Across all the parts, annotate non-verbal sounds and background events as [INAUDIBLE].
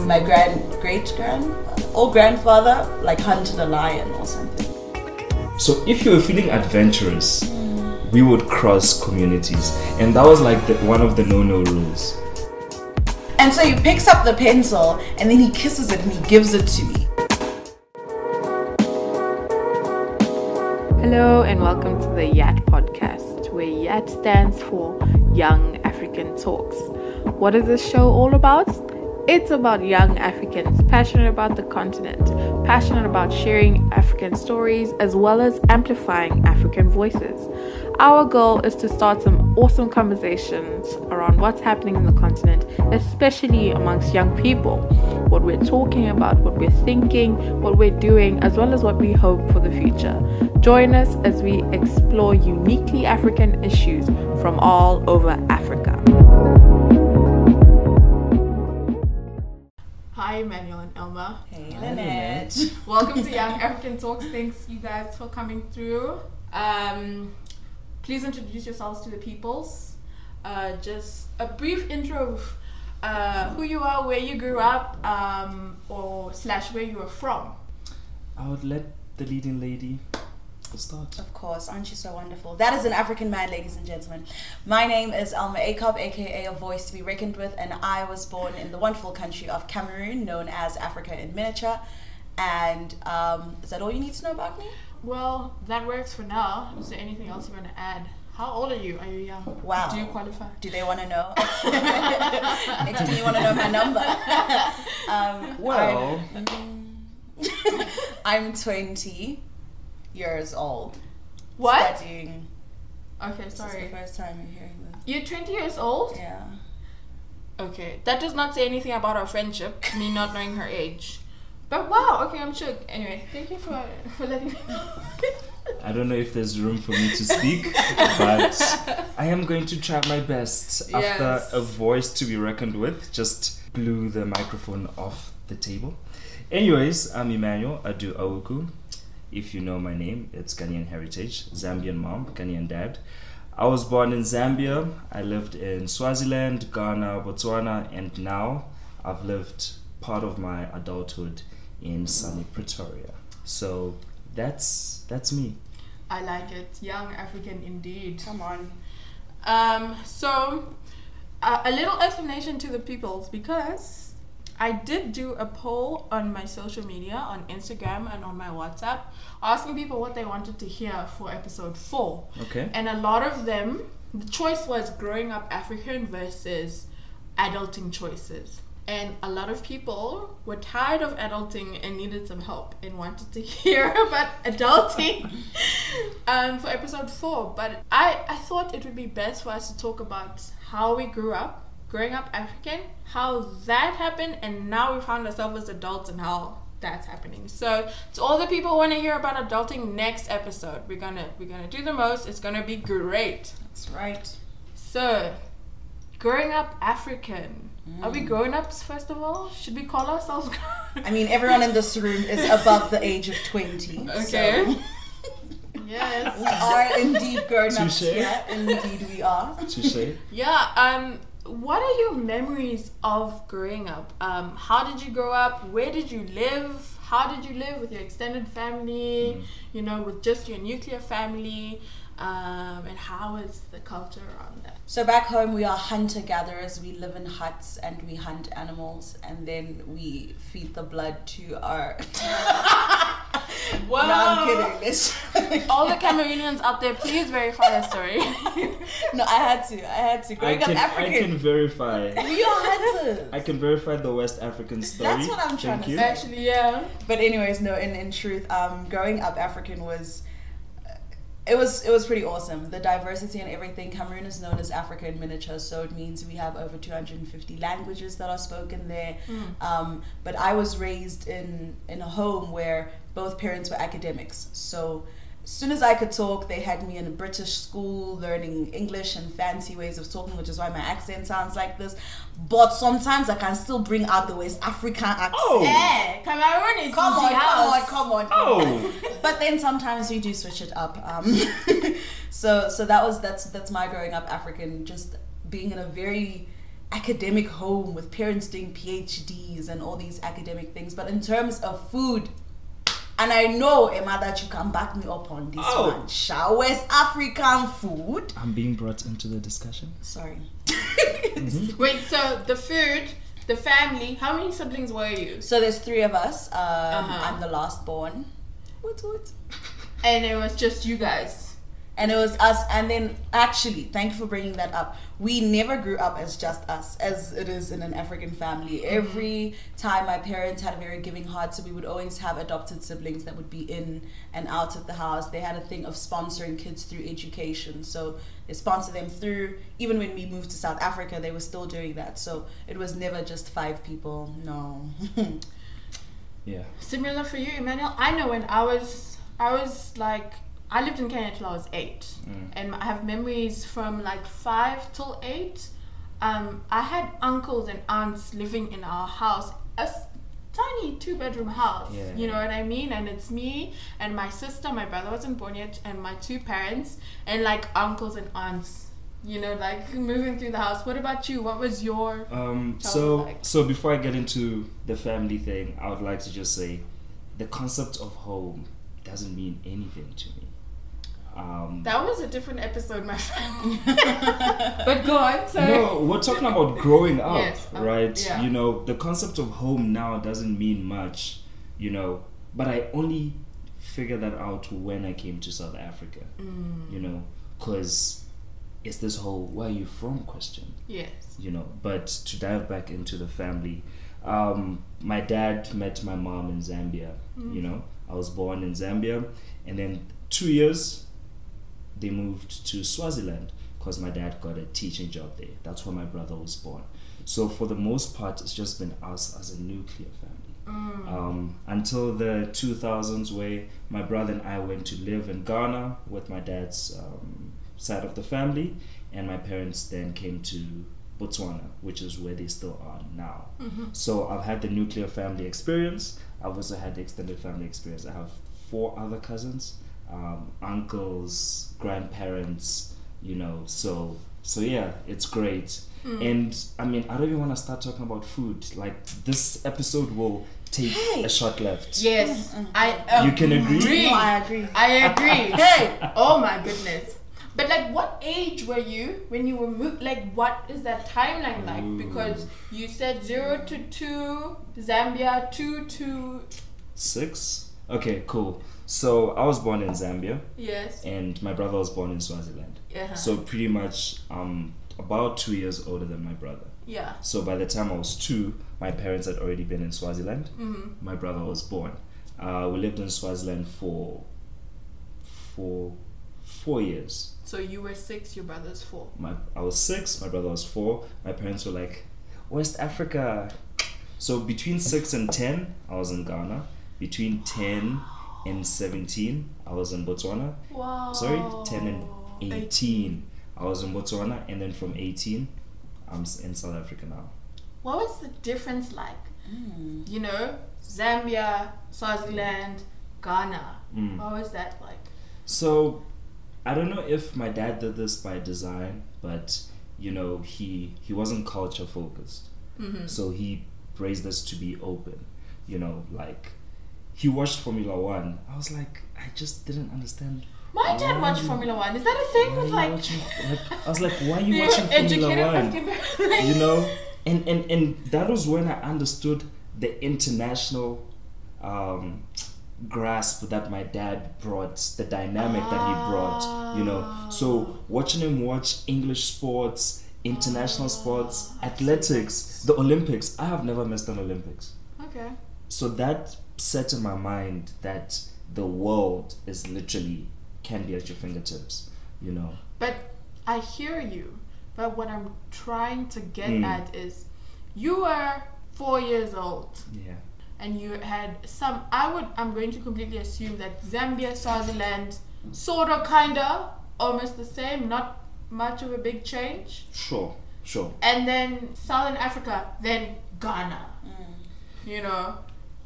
My grand, great grand, or grandfather like hunted a lion or something. So if you were feeling adventurous, we would cross communities, and that was like the, one of the no-no rules. And so he picks up the pencil and then he kisses it and he gives it to me. Hello and welcome to the YAT podcast, where YAT stands for Young African Talks. What is this show all about? It's about young Africans passionate about the continent, passionate about sharing African stories, as well as amplifying African voices. Our goal is to start some awesome conversations around what's happening in the continent, especially amongst young people. What we're talking about, what we're thinking, what we're doing, as well as what we hope for the future. Join us as we explore uniquely African issues from all over Africa. Hi, Emmanuel and Elma. Hey, Lynette. [LAUGHS] Welcome to Young African Talks. Thanks, you guys, for coming through. Um, please introduce yourselves to the peoples. Uh, just a brief intro of uh, who you are, where you grew up, um, or slash where you are from. I would let the leading lady start. Of course, aren't you so wonderful? That is an African man, ladies and gentlemen. My name is Elma Akob, aka A Voice to Be Reckoned With, and I was born in the wonderful country of Cameroon, known as Africa in miniature. And um, is that all you need to know about me? Well, that works for now. Is there anything else you want to add? How old are you? Are you young? Wow. Do you qualify? Do they want to know? [LAUGHS] Next thing you want to know my number. [LAUGHS] um, Well, I'm, [LAUGHS] I'm 20 years old. What? Studying. Okay, This is sorry. the first time you're hearing this. You're 20 years old? Yeah. Okay, that does not say anything about our friendship, me not knowing her age. But wow, okay, I'm shook. Anyway, thank you for, for letting me know. I don't know if there's room for me to speak, but [LAUGHS] I am going to try my best. After Yes. a voice to be reckoned with just blew the microphone off the table. Anyways, I'm Emmanuel Adu Awuku. If you know my name, it's Ghanaian heritage, Zambian mom, Ghanaian dad. I was born in Zambia. I lived in Swaziland, Ghana, Botswana, and now I've lived part of my adulthood in sunny Pretoria. So that's that's me. I like it. Young African indeed. Come on. Um, so, uh, a little explanation to the peoples because I did do a poll on my social media, on Instagram and on my WhatsApp, asking people what they wanted to hear for episode four. Okay. And a lot of them, the choice was growing up African versus adulting choices. And a lot of people were tired of adulting and needed some help and wanted to [LAUGHS] hear about adulting [LAUGHS] um, for episode four. But I, I thought it would be best for us to talk about how we grew up, growing up African, how that happened, and now we found ourselves as adults and how that's happening. So to all the people who want to hear about adulting next episode, we're gonna we're gonna do the most. It's gonna be great. That's right. So growing up African. Are we grown ups first of all? Should we call ourselves [LAUGHS] I mean, everyone in this room is above the age of 20. Okay. So [LAUGHS] Yes. we are indeed grown ups Touche. here. Indeed, we are. Touche. Yeah, um what are your memories of growing up? Um, how did you grow up? Where did you live? How did you live with your extended family? You know, with just your nuclear family? Um, and how is the culture around that? So back home, we are hunter gatherers. We live in huts and we hunt animals, and then we feed the blood to our. [LAUGHS] No, I'm kidding. Let's- All the Cameroonians out there, please verify that story. [LAUGHS] no, I had to. I had to. I can, up I can verify. We are hunters. I can verify the West African story. That's what I'm trying Thank to you. say. Actually, yeah. But anyways, no. In in truth, um, growing up African was. It was it was pretty awesome. The diversity and everything. Cameroon is known as Africa in miniature, so it means we have over 250 languages that are spoken there. Um, but I was raised in in a home where both parents were academics, so as soon as I could talk, they had me in a British school learning English and fancy ways of talking, which is why my accent sounds like this. But sometimes I can still bring out the West African accent. Oh. Hey, Cameroon is Come on, the come on, come on. Oh. [LAUGHS] But then sometimes we do switch it up. Um, [LAUGHS] so so that was that's that's my growing up African, just being in a very academic home with parents doing PhDs and all these academic things. But in terms of food, and I know Emma that you can back me up on this Oh. one. Sha, West African food. I'm being brought into the discussion. Sorry. [LAUGHS] Wait, so the food, the family, how many siblings were you? So there's three of us. Um, Uh-huh. I'm the last born. What what? And it was just you guys. And it was us. And then actually, thank you for bringing that up. We never grew up as just us, as it is in an African family. Mm-hmm. Every time my parents had a very giving heart, so we would always have adopted siblings that would be in and out of the house. They had a thing of sponsoring kids through education. So they sponsor them through, even when we moved to South Africa, they were still doing that. So it was never just five people. No. [LAUGHS] Yeah. Similar for you, Emmanuel. I know when I was, I was like, I lived in Kenya till I was eight, Mm. and I have memories from like five till eight. Um, I had uncles and aunts living in our house, a s- tiny two bedroom house. Yeah. You know what I mean? And it's me and my sister. My brother wasn't born yet, and my two parents, and like uncles and aunts. You know, like moving through the house. What about you? What was your Um, so like- so before I get into the family thing, I would like to just say, the concept of home doesn't mean anything to me. Um, That was a different episode, my friend. [LAUGHS] but go on. Sorry. no, we're talking about growing up, Yes, um, right? yeah. You know, the concept of home now doesn't mean much, you know, but I only figured that out when I came to South Africa, Mm, you know, because it's this whole where are you from question. yes. you know but to dive back into the family um, my dad met my mom in zambia you know i was born in zambia and then two years they moved to swaziland because my dad got a teaching job there. That's where my brother was born. So for the most part it's just been us as a nuclear family. Mm. um, until the 2000s where my brother and I went to live in Ghana with my dad's um, side of the family and my parents then came to Botswana which is where they still are now. Mhm. so I've had the nuclear family experience. I've also had the extended family experience. I have four other cousins um, uncles grandparents you know so so yeah it's great Mm. and I mean, I don't even want to start talking about food. Like this episode will take Hey. a shot left. Yes, Mm, I agree. You can agree? no, I agree. I agree. [LAUGHS] Hey! Oh my goodness. But like, what age were you when you were moved? Like, what is that timeline like? Ooh. Because you said zero to two, Zambia, two to Six. Okay, cool. So I was born in Zambia, yes. and my brother was born in Swaziland. Yeah. So pretty much, um, about two years older than my brother. yeah. So by the time I was two, my parents had already been in Swaziland. hmm My brother was born. Uh, we lived in Swaziland for for four years. So you were six, your brother's four. my I was six, my brother was four. My parents were like, West Africa. So between six and ten, I was in Ghana. Between ten and seventeen, I was in Botswana. Wow. Sorry, ten and eighteen, I was in Botswana, and then from eighteen, I'm in South Africa now. What was the difference like? Mm. You know, Zambia, Swaziland, Ghana. Mm. What was that like? So, I don't know if my dad did this by design, but you know, he he wasn't culture focused. Mm-hmm. So he raised us to be open. You know, like he watched Formula One. I was like, I just didn't understand. My dad why watched you- Formula One. Is that a thing with like? watching, like, I was like, why are [LAUGHS] you watching Formula One? You know, and and and that was when I understood the international um, grasp that my dad brought, the dynamic that he brought. You know, so watching him watch English sports, international sports, Ah, athletics, the Olympics. I have never missed an Olympics. Okay. So that set in my mind that the world is literally can be at your fingertips. You know. But I hear you. But what I'm trying to get Mm. at is you were four years old Yeah. and you had some I would I'm going to completely assume that Zambia, Swaziland, sorta kinda, almost the same, not much of a big change. Sure. Sure. And then Southern Africa, then Ghana. Mm. You know?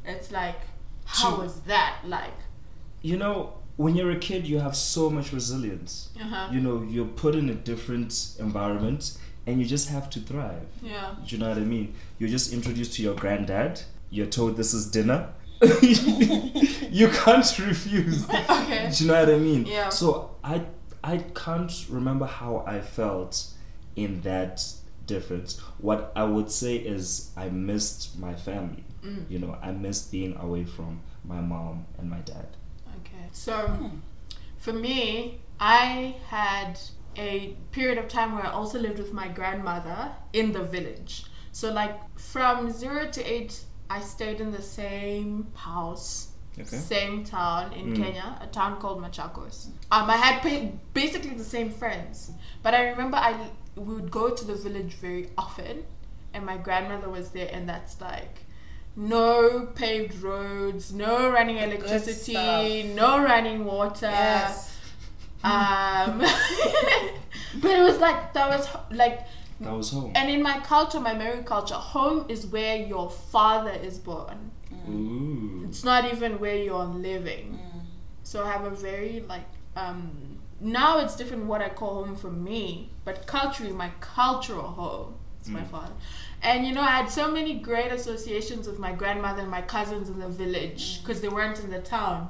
It's like how was that like? You know, when you're a kid, you have so much resilience. Uh-huh. You know, you're put in a different environment and you just have to thrive. Yeah. Do you know what I mean? You're just introduced to your granddad. You're told this is dinner. [LAUGHS] you can't refuse. Okay. Do you know what I mean? Yeah. So I I can't remember how I felt in that difference. What I would say is I missed my family. Mm. You know, I missed being away from my mom and my dad. Okay. So for me, I had a period of time where I also lived with my grandmother in the village. So like from 0 to 8 I stayed in the same house. Okay. Same town in Mm. Kenya, a town called Machakos. Um, I had basically the same friends, but I remember I we would go to the village very often, and my grandmother was there, and that's like no paved roads, no running electricity, no running water. Yes. Um, [LAUGHS] but it was like that was like, That was home. and in my culture, my Meru culture, home is where your father is born. Ooh. It's not even where you're living. So I have a very like um now it's different what I call home for me, but culturally my cultural home is my Mm. father. And you know, I had so many great associations with my grandmother and my cousins in the village because they weren't in the town.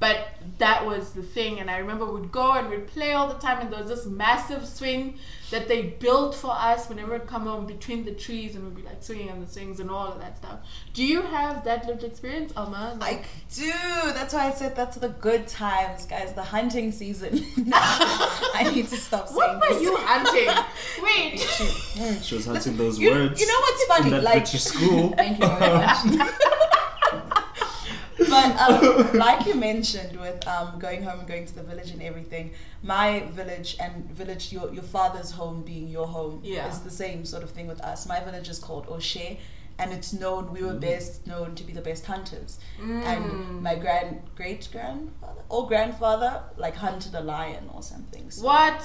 But that was the thing, and I remember we'd go and we'd play all the time, and there was this massive swing that they built for us whenever we'd come home between the trees, and we'd be like swinging on the swings and all of that stuff. Do you have that lived experience, Elma? I do. That's why I said that's the good times, guys. The hunting season. [LAUGHS] I need to stop saying What were this. you hunting? [LAUGHS] Wait. Hmm. She was hunting those You, words. you know what's in funny? that Like, British school. [LAUGHS] thank you very much. But um, like you mentioned with um, going home and going to the village and everything, my village and village, your, your father's home being your home, Yeah. is the same sort of thing with us. My village is called O'Shea, and it's known, we were Mm. best known to be the best hunters. Mm. And my grand, great grandfather or grandfather, like hunted a lion or something. So What?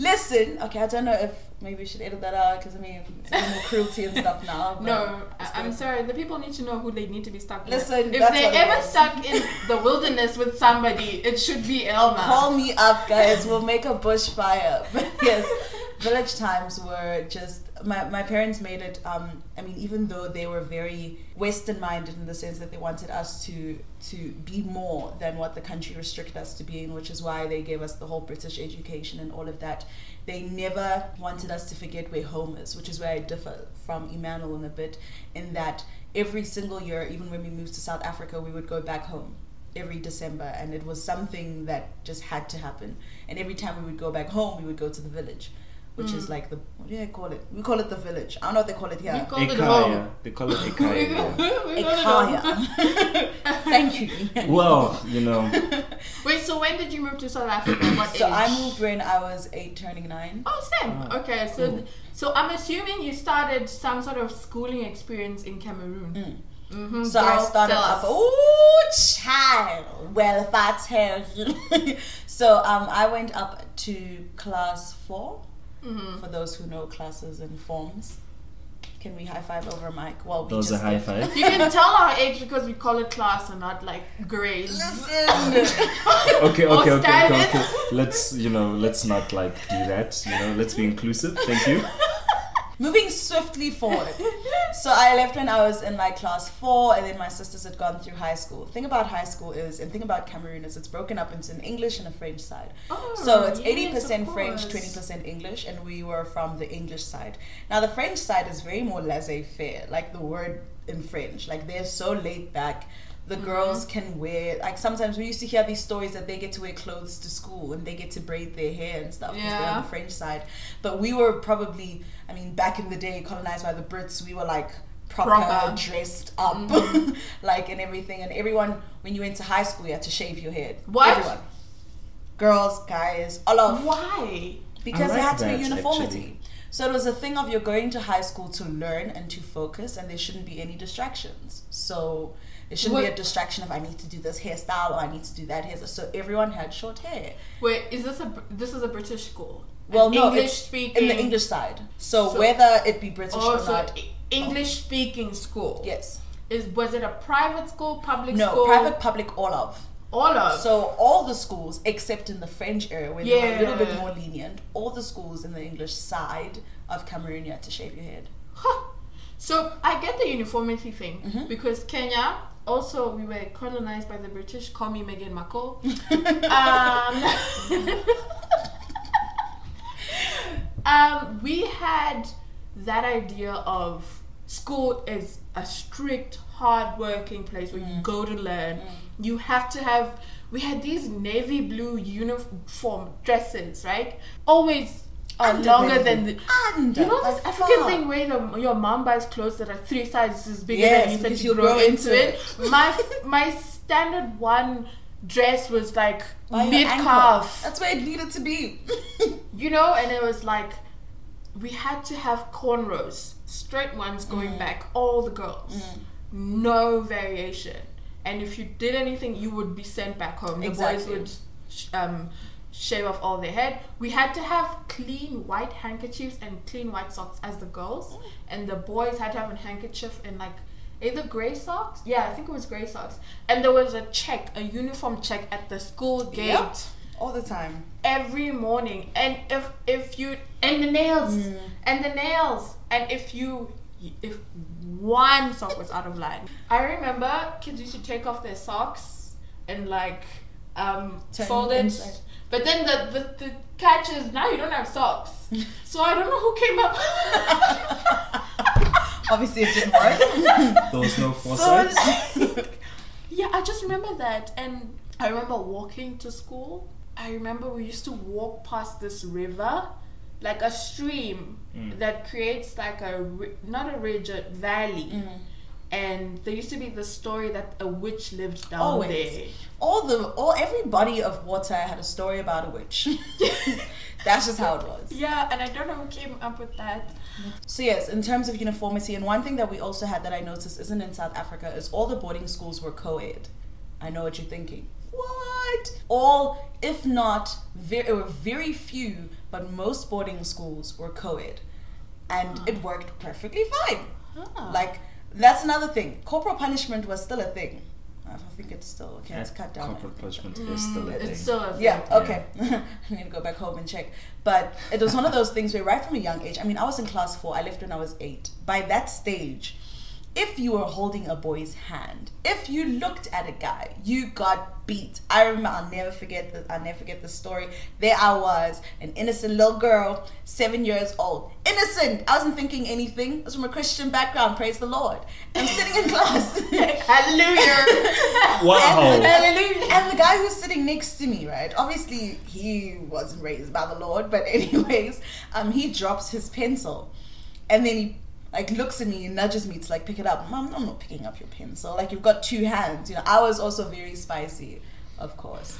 Listen, okay, I don't know if maybe we should edit that out because I mean, it's a bit more cruelty and stuff now. No, I, I'm sorry. The people need to know who they need to be stuck with. Listen, if that's they what ever stuck in the wilderness with somebody, it should be Elma. Call me up, guys. We'll make a bushfire. [LAUGHS] Yes, village times were just my, my parents made it. Um, I mean, even though they were very Western minded in the sense that they wanted us to to be more than what the country restricted us to being, which is why they gave us the whole British education and all of that. They never wanted us to forget where home is, which is where I differ from Emmanuel in a bit, in that every single year, even when we moved to South Africa, we would go back home every December, and it was something that just had to happen. And every time we would go back home, we would go to the village, which is like the what do I call it? We call it the village. I don't know what they call it We here. call it home. Ekaya. They call it Ekaya. yeah. [LAUGHS] We call it. Ekaya. [LAUGHS] Thank you. [LAUGHS] Well, you know, Wait, so when did you move to South Africa? What So age? I moved when I was eight, turning nine. Oh, same. Ah, okay, so cool. so I'm assuming you started some sort of schooling experience in Cameroon. Mm. Mm-hmm. So I started off. oh child. Well, if I tell you. so um, I went up to class four. Mm-hmm. For those who know classes and forms, can we high five over a mic? Well, we those are high five. You can tell our age because we call it class and not like grades. [LAUGHS] Okay, okay, okay, okay, okay. Let's, you know, let's not like do that. You know, let's be inclusive. Thank you. Moving swiftly forward. [LAUGHS] So I left when I was in like class four, and then my sisters had gone through high school. Thing about high school is, and thing about Cameroon is, it's broken up into an English and a French side. Oh, So it's eighty of percent French, twenty percent English, and we were from the English side. Now the French side is very more laissez-faire, like the word in French. Like they're so laid back. The Mm-hmm. girls can wear like sometimes we used to hear these stories that they get to wear clothes to school and they get to braid their hair and stuff because they're on the French side. But we were probably, I mean, back in the day, colonized by the Brits, we were like proper, Proper. dressed up, Mhm. [LAUGHS] like and everything. And everyone, when you went to high school, you had to shave your head. What? Everyone, girls, guys, all of Why? because I there had to be uniformity. actually. So it was a thing of you're going to high school to learn and to focus, and there shouldn't be any distractions. So there shouldn't be a distraction if I need to do this hairstyle or I need to do that hairstyle. So everyone had short hair. Wait, is this a this is a British school? Well, An no, English speaking in the English side. So, So- whether it be British Oh, or so not, English speaking school. yes, Is was it a private school, public no, school? No, private, public, all of. All of. So all the schools, except in the French area where they're a little bit more lenient, all the schools in the English side of Cameroon you had to shave your head. Huh. So I get the uniformity thing Mhm. because Kenya also we were colonized by the British. Call me Meghan Markle. [LAUGHS] um, um, we had that idea of school is a strict, hard-working place where you go to learn. You have to have. We had these navy blue uniform dresses, right? Always uh, Under longer than the. under You know this African fur. thing where the, your mom buys clothes that are three sizes bigger Yes, than you said you grow grow into into it. My my standard one dress was like By mid calf, That's where it needed to be. [LAUGHS] you know, and it was like we had to have cornrows, straight ones Mm. going back, all the girls, no variation. And if you did anything, you would be sent back home. The Exactly. boys would um, shave off all their head. We had to have clean white handkerchiefs and clean white socks as the girls, and the boys had to have a handkerchief and like either gray socks. Yeah, I think it was gray socks. And there was a check, a uniform check at the school gate Yep. All the time. every morning and if if you and the nails Mm. and the nails and if you if one sock was out of line i remember kids used to take off their socks and like um Turn fold it inside. But then the, the the catch is now you don't have socks so i don't know who came up [LAUGHS] Obviously, it didn't work. There was no so, foresight. [LAUGHS] Yeah, I just remember that. And I remember walking to school. I remember we used to walk past this river, like a stream Mm. that creates like a, not a ridge, a valley. Mm. And there used to be the story that a witch lived down Always. there. all the all every body of water had a story about a witch. [LAUGHS] [LAUGHS] That's just how it was. Yeah, and I don't know who came up with that. So yes, in terms of uniformity, and one thing that we also had that I noticed isn't in South Africa is all the boarding schools were co-ed. I know what you're thinking. What? All, if not, very, there were very few, but most boarding schools were co-ed, and it worked perfectly fine. Ah. Like that's another thing. Corporal punishment was still a thing. I think it's still okay. It's cut down. Corporal punishment is still a Mm, thing. it's still a Yeah, thing. okay. [LAUGHS] I need to go back home and check. But it was one of those things where, right from a young age, I mean, I was in class four, I left when I was eight. By that stage, if you were holding a boy's hand, if you looked at a guy, you got beat. I remember, I'll never forget this, I'll never forget the story. There I was, an innocent little girl, seven years old. Innocent! I wasn't thinking anything. I was from a Christian background, praise the Lord. I'm sitting in class. [LAUGHS] Hallelujah. [LAUGHS] Wow. Hallelujah. And the guy who's sitting next to me, right? Obviously, he wasn't raised by the Lord, but [LAUGHS] anyways, um, he drops his pencil, and then he like looks at me and nudges me to like pick it up. Mom, I'm not picking up your pencil. Like you've got two hands. You know, I was also very spicy, of course.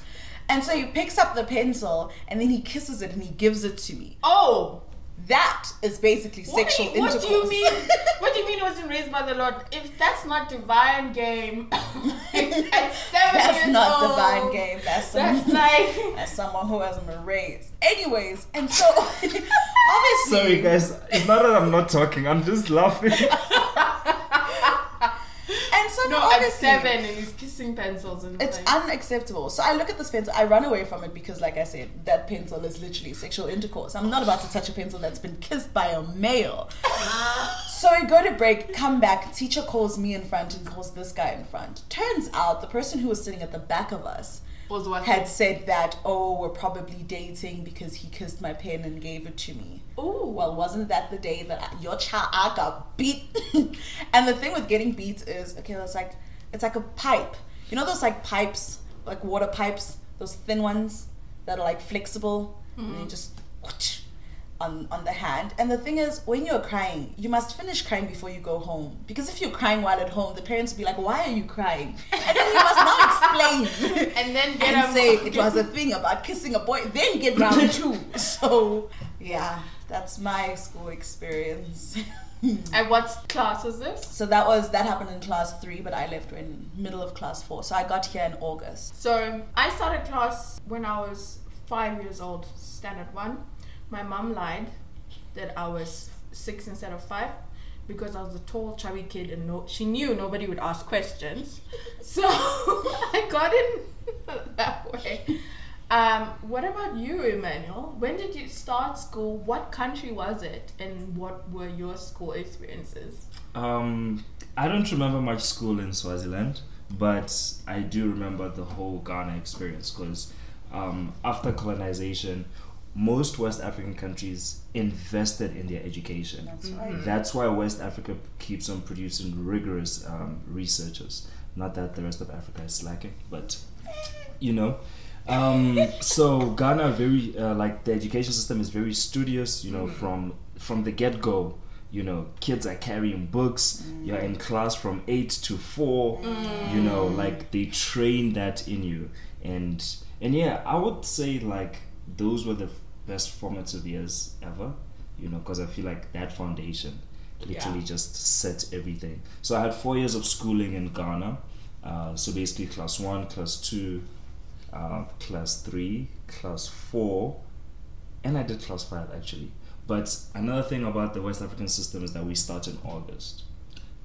And so he picks up the pencil and then he kisses it and he gives it to me. Oh. That is basically What sexual you, what intercourse. do you mean? [LAUGHS] What do you mean it wasn't raised by the Lord? If that's not divine game, [LAUGHS] seven That's years not old, divine game. That's some, That's like [LAUGHS] as someone who hasn't been raised. Anyways, and so obviously, Sorry, guys. It's not that I'm not talking. I'm just laughing. And so no at obviously, seven and he's kissing pencils and It's like, unacceptable. So I look at this pencil, I run away from it because, like I said, that pencil is literally sexual intercourse. I'm not about to touch a pencil that's been kissed by a male. [LAUGHS] so we go to break, come back, teacher calls me in front and calls this guy in front. Turns out the person who was sitting at the back of us had said that, oh, we're probably dating because he kissed my pen and gave it to me. Oh, Well, wasn't that the day that I, your child I got beat? [LAUGHS] and the thing with getting beat is okay. It's like it's like a pipe. You know those like pipes, like water pipes, those thin ones that are like flexible, and mm-hmm. you just whoosh on on the hand. And the thing is, when you're crying, you must finish crying before you go home because if you're crying while at home, the parents will be like, "Why are you crying?" And then you must now explain [LAUGHS] and then get and say it was a thing about kissing a boy, then get round [LAUGHS] two. So yeah, that's my school experience. [LAUGHS] and what class was this so that was that happened in class three, but I left in middle of class four. So I got here in August. so i started class when i was five years old standard one my mom lied that i was six instead of five because I was a tall, chubby kid, and no, she knew nobody would ask questions, [LAUGHS] so [LAUGHS] I got in [LAUGHS] that way. Um, what about you, Emmanuel? When did you start school? What country was it, and what were your school experiences? Um, I don't remember much school in Swaziland, but I do remember the whole Ghana experience because um, after colonization, most West African countries invested in their education. That's right. That's why West Africa keeps on producing rigorous um, researchers. Not that the rest of Africa is slacking, but you know. Um, [LAUGHS] so Ghana very uh, like the education system is very studious. You know, from from the get go. You know, kids are carrying books. You're in class from eight to four. You know, like they train that in you, and and yeah, I would say like those were the best formative years ever. You know, because I feel like that foundation literally just set everything. So I had four years of schooling in Ghana. Uh, so basically, class one, class two, uh, class three, class four, and I did class five actually. But another thing about the West African system is that we start in August.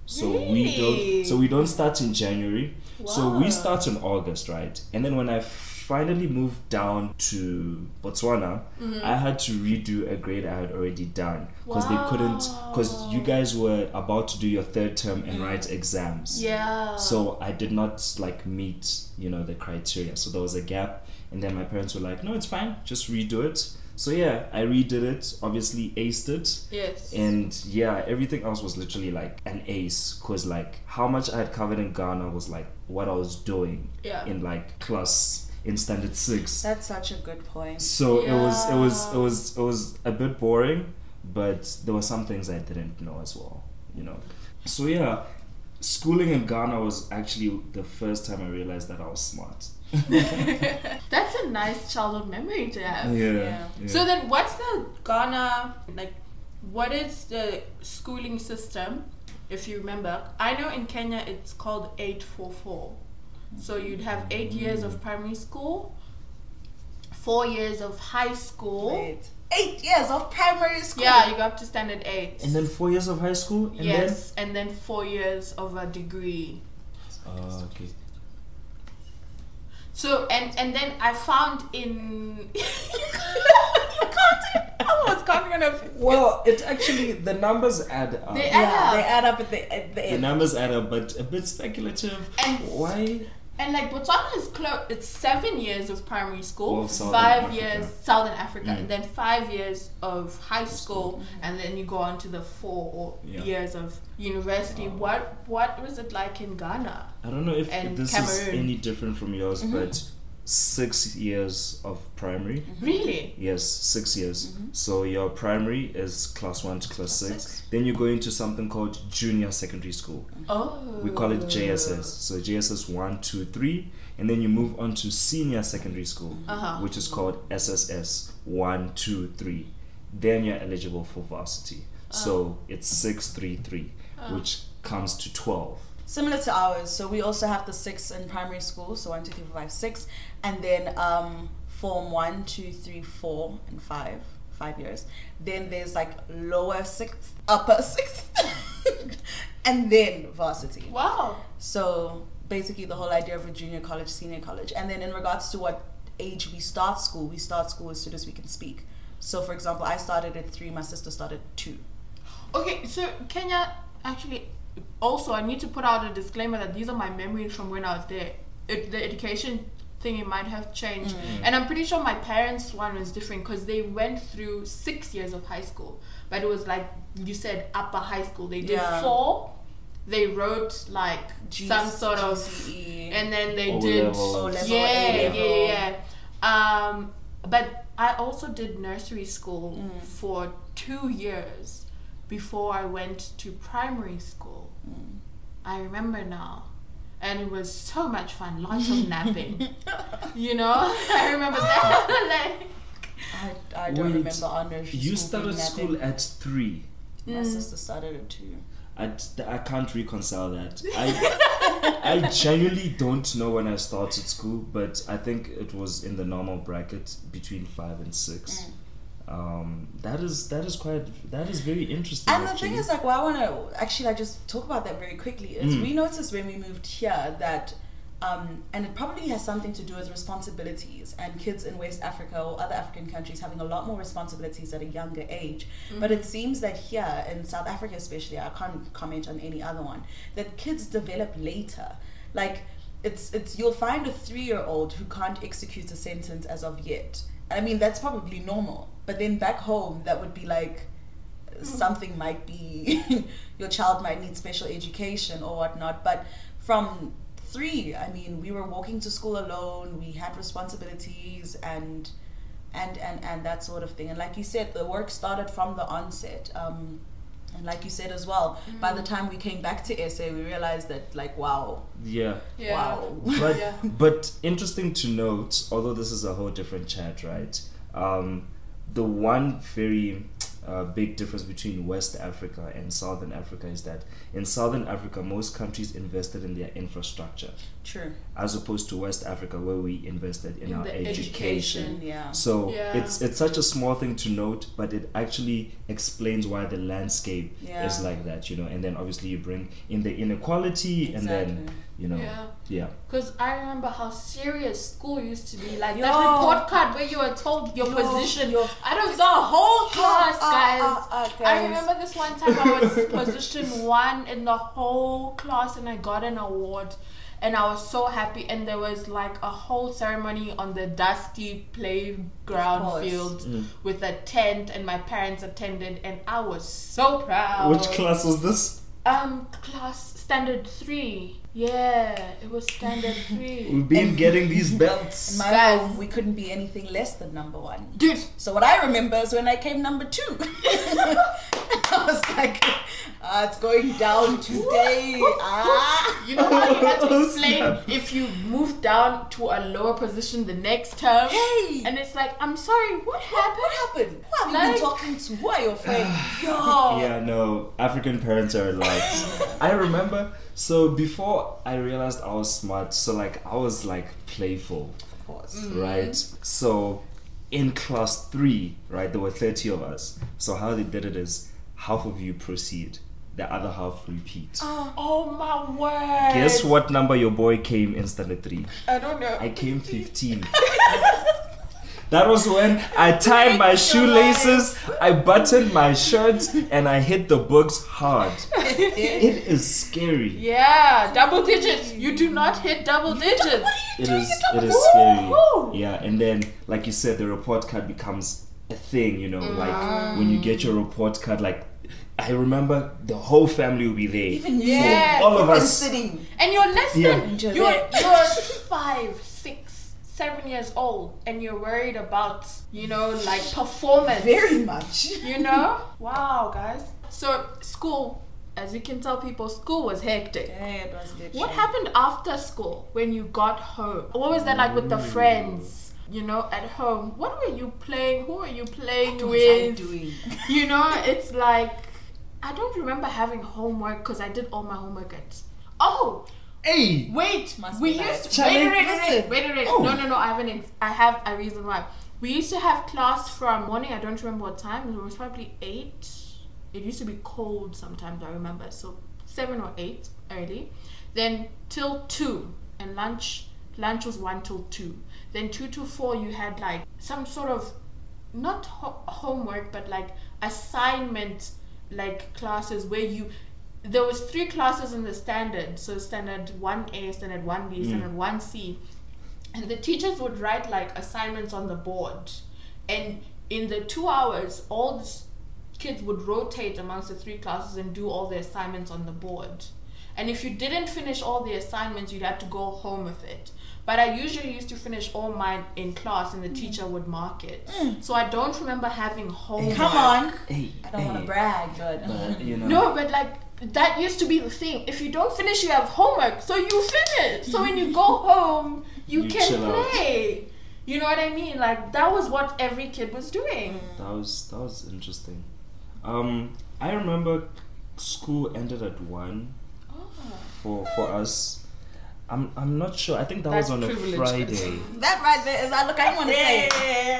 So we don't. So we don't start in January. So we start in August, right? And then when I finally moved down to Botswana, Mm-hmm. I had to redo a grade I had already done because they couldn't. Because you guys were about to do your third term and write exams. Yeah. So I did not like meet, you know, the criteria. So there was a gap, and then my parents were like, "No, it's fine, just redo it." So yeah, I redid it. Obviously, aced it, yes. and yeah, everything else was literally like an ace. Cause like how much I had covered in Ghana was like what I was doing Yeah. in like class in standard six. That's such a good point. So it was it was it was it was a bit boring, but there were some things I didn't know as well, you know. So yeah, schooling in Ghana was actually the first time I realized that I was smart. [LAUGHS] That's a nice childhood memory to have. Yeah. So then, what's the Ghana like? What is the schooling system? If you remember, I know in Kenya it's called eight four four. So you'd have eight years of primary school, four years of high school. Wait, eight years of primary school. Yeah, you go up to standard eight. and then four years of high school, and yes, and then four years of a degree. then uh, okay. So and and then I found in [LAUGHS] you can't I was can't gonna Well, it actually the numbers add up. They add Yeah, up. they add up at the, at the the numbers add up, but a bit speculative. And- why? And like Botswana is close. It's seven years of primary school, Well, five Africa. years Southern Africa, Mm. and then five years of high school, and then you go on to the four Yeah. years of university. Wow. What what was it like in Ghana? I don't know if And this is any different from yours, but six years of primary. Mm-hmm. Really? Yes, six years. Mm-hmm. So your primary is class one to class six. six. Then you go into something called junior secondary school. Oh. We call it JSS. So JSS one, two, three, and then you move on to senior secondary school, mm-hmm. Uh-huh. which is called SSS one, two, three. Then you're eligible for varsity. Uh. So it's six, three, three, uh. which comes to twelve. Similar to ours, so we also have the six in primary school, so one, two, three, four, five, six, and then um, form one, two, three, four, and five, five years. Then there's like lower sixth, upper sixth, [LAUGHS] and then varsity. Wow. So basically, the whole idea of a junior college, senior college, and then in regards to what age we start school, we start school as soon as we can speak. So, for example, I started at three, my sister started at two. Okay, so Kenya actually also I need to put out a disclaimer that these are my memories from when I was there. It, the education thing it might have changed, and I'm pretty sure my parents' one was different because they went through six years of high school, but it was like you said upper high school. They did Yeah. four. They wrote like G- some sort of, GCE. and then they O did level. O level, yeah, A yeah, level. yeah, yeah. Um, but I also did nursery school Mm. for two years before I went to primary school. Mm. I remember now. And it was so much fun, lots of [LAUGHS] napping. [LAUGHS] You know? [LAUGHS] I remember that. like, I, I don't Wait, remember our nursery You started that school big. at three. My Mm. sister started at two. I, I can't reconcile that. I I genuinely don't know when I started school, but I think it was in the normal bracket between five and six. Um, that is that is quite that is very interesting. And the actually. thing is, like, what I want to actually like just talk about that very quickly is Mm. we noticed when we moved here that, um, and it probably has something to do with responsibilities and kids in West Africa or other African countries having a lot more responsibilities at a younger age. But it seems that here in South Africa, especially, I can't comment on any other one, that kids develop later. Like, it's it's you'll find a three year old who can't execute a sentence as of yet. I mean, that's probably normal. But then back home, that would be like something might be [LAUGHS] your child might need special education or whatnot. But from three i mean we were walking to school alone we had responsibilities and and and and that sort of thing. And like you said the work started from the onset. Um and like you said as well by the time we came back to sa we realized that like wow yeah. Yeah. wow [LAUGHS] But Yeah. but interesting to note, although this is a whole different chat, right? Um, the one very uh, big difference between West Africa and Southern Africa is that in Southern Africa, most countries invested in their infrastructure, true as opposed to West Africa, where we invested in, In our education. education. yeah So Yeah. it's it's such a small thing to note, but it actually explains why the landscape Yeah. is like that, you know. And then obviously you bring in the inequality, and then Exactly. You know, Yeah. yeah. Because I remember how serious school used to be. Like Yo. that report card where you were told your Yo, position yo. out of the whole class, uh, guys. uh, uh, I guys. remember this one time I was position [LAUGHS] one in the whole class and I got an award. And I was so happy, and there was like a whole ceremony on the dusty playground Of field Mm. with a tent, and my parents attended, and I was so proud. Which class was this? Um, class standard three. Yeah, it was standard three. [LAUGHS] We've been And- getting these [LAUGHS] belts. in belts. my Guys. home we couldn't be anything less than number one Dude, So what I remember is when I came number two. [LAUGHS] I was like, uh, it's going down today. Ah. [LAUGHS] you know how you had to [LAUGHS] explain if you move down to a lower position the next term? Hey. And it's like, I'm sorry, what What, happened? what happened? Who have you been talking to? Who are your friends? [SIGHS] Yo. Yeah, no, African parents are like. [LAUGHS] I remember. So before I realized I was smart, so like I was like playful, Of course. right? So in class three, right, there were thirty of us. So how they did it is half of you proceed, the other half repeat. Ah, oh my word. Guess what number your boy came in standard three? I don't know. I came 15. [LAUGHS] that was when I tied my shoelaces, I buttoned my shirt, and I hit the books hard. [LAUGHS] It is scary. yeah, double digits. You do not hit double digits. It is it is scary. Yeah, and then like you said, the report card becomes a thing, you know, like mm. when you get your report card, like I remember the whole family will be there. Even you. Yes. all of us. sitting. And you're less than You're you're, you're five, six, seven years old, and you're worried about you know like performance. Very much. You know? Wow, guys. So school, as you can tell, people, school was hectic. Yeah, it was good What happened after school when you got home? What was that like with the friends? You know, at home. What were you playing? Who were you playing What was I with? doing? You know, it's like I don't remember having homework because I did all my homework at. Oh, Hey! wait! Must we be used to wait, Charlie, wait, wait, wait, listen. wait, wait, wait. Oh. No, no, no. I have an. Ex- I have a reason why. We used to have class from morning. I don't remember what time. It was probably eight. It used to be cold sometimes. I remember. So seven or eight early, then till two, and lunch. Lunch was one till two. Then two to four, you had like some sort of not ho- homework, but like assignment like classes where you there was three classes in the standard. So standard 1a standard 1b hmm. standard 1c and the teachers would write like assignments on the board. And in the two hours all the kids would rotate amongst the three classes and do all the assignments on the board. And if you didn't finish all the assignments you'd have to go home with it but i usually used to finish all mine in class and the mm. teacher would mark it mm. so i don't remember having homework Come on. Hey! I don't want to brag, but But, you know. no, but like that used to be the thing. If you don't finish, you have homework, so you finish. So when you go [LAUGHS] home, you, You can chill out. play. You know what I mean? Like that was what every kid was doing. Mm. That was that was interesting. Um, I remember school ended at one Oh. for for us. I'm I'm not sure. I think that That's was on a privilege. Friday. [LAUGHS] That right there is. I look. I don't want to say. it.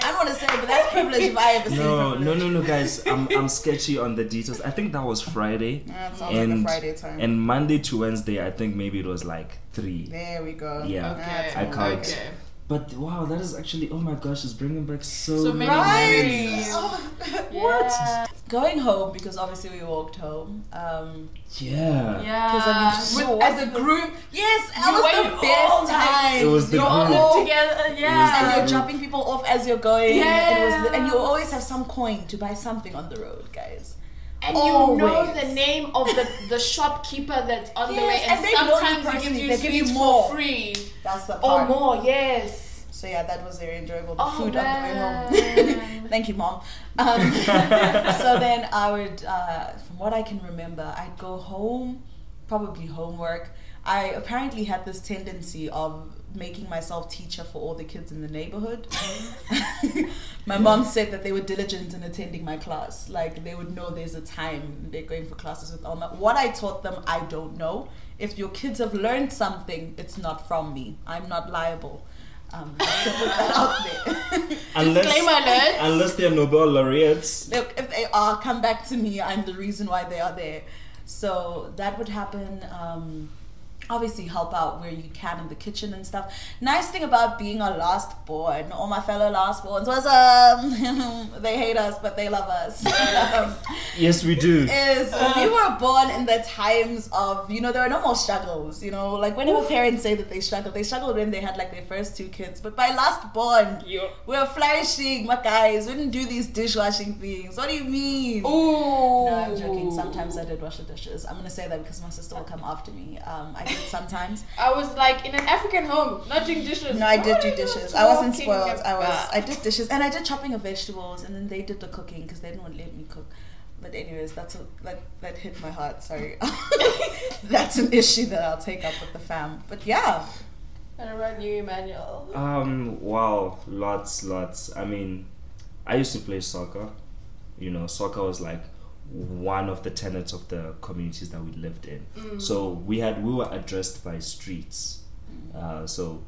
I don't want to say, but that's privilege if I ever see No, no, no, no, guys. [LAUGHS] I'm I'm sketchy on the details. I think that was Friday. That sounds like a And Friday time. and Monday to Wednesday, I think maybe it was like three. there we go. Yeah. Okay. I can't- Okay. But wow, that is actually oh my gosh, it's bringing back so, So many memories. Oh, [LAUGHS] What? Yeah. Going home because obviously we walked home. Um, Yeah. Yeah. 'Cause I mean, so With, as a group, yes, that You was the best time. It was the you're all group. together. and Yeah. you're dropping people off as you're going. And, it and you always have some coin to buy something on the road, guys. And you know the name of the, the [LAUGHS] shopkeeper that's on the way, and, and sometimes he gives you They give you more. for free That's the or more. Yes. So yeah, that was very enjoyable. The Oh, food on the way home. [LAUGHS] Thank you, mom. Um, [LAUGHS] so then I would, uh, from what I can remember, I'd go home, probably homework. I apparently had this tendency of making myself teacher for all the kids in the neighborhood. [LAUGHS] my mom said that they were diligent in attending my class. Like they would know there's a time they're going for classes with Elma. What I taught them, I don't know. If your kids have learned something, it's not from me. I'm not liable. Um, [LAUGHS] just to put that out there. [LAUGHS] Disclaimer alert. unless they're Nobel laureates. Look, if they are, come back to me. I'm the reason why they are there. So that would happen. Um, obviously, help out where you can in the kitchen and stuff. Nice thing about being a last born, all my fellow last borns was um, [LAUGHS] they hate us, but they love us. um, Yes, we do. is we were born in the times of you know there are no more struggles you know like whenever parents say that they struggled they struggled when they had like their first two kids but by last born Yo. we're flourishing my guys we didn't do these dishwashing things what do you mean Ooh. no, I'm joking. Sometimes I did wash the dishes. I'm gonna say that because my sister will come after me. Um, I did sometimes. I was like in an African home, not doing dishes. No, I did do dishes. I wasn't spoiled. I was. I did dishes, and I did chopping of vegetables, and then they did the cooking because they didn't want to let me cook. But anyways, that's a, that that hit my heart. Sorry, [LAUGHS] [LAUGHS] that's an issue that I'll take up with the fam. But yeah, And about you, Emmanuel. Um, wow, lots, lots. I mean, I used to play soccer. You know, soccer was like one of the tenets of the communities that we lived in. So we had we were addressed by streets. Uh, so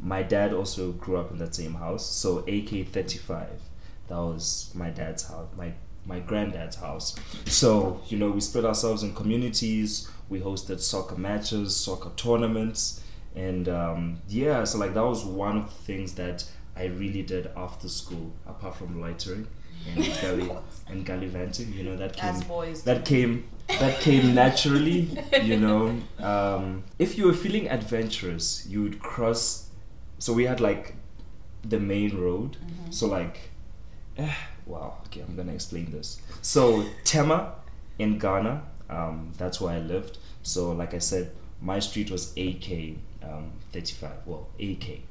my dad also grew up in that same house. So AK thirty five, that was my dad's house. My my granddad's house. So you know, we split ourselves in communities. We hosted soccer matches, soccer tournaments, and um, yeah. So like that was one of the things that I really did after school, apart from loitering and [LAUGHS] gully and gallivanting. You know that came boys. that came that came naturally you [LAUGHS] know um, if you were feeling adventurous you would cross so we had like the main road so like eh, wow okay i'm gonna explain this so tema in ghana um, that's where i lived so like i said my street was ak um, 35 well ak and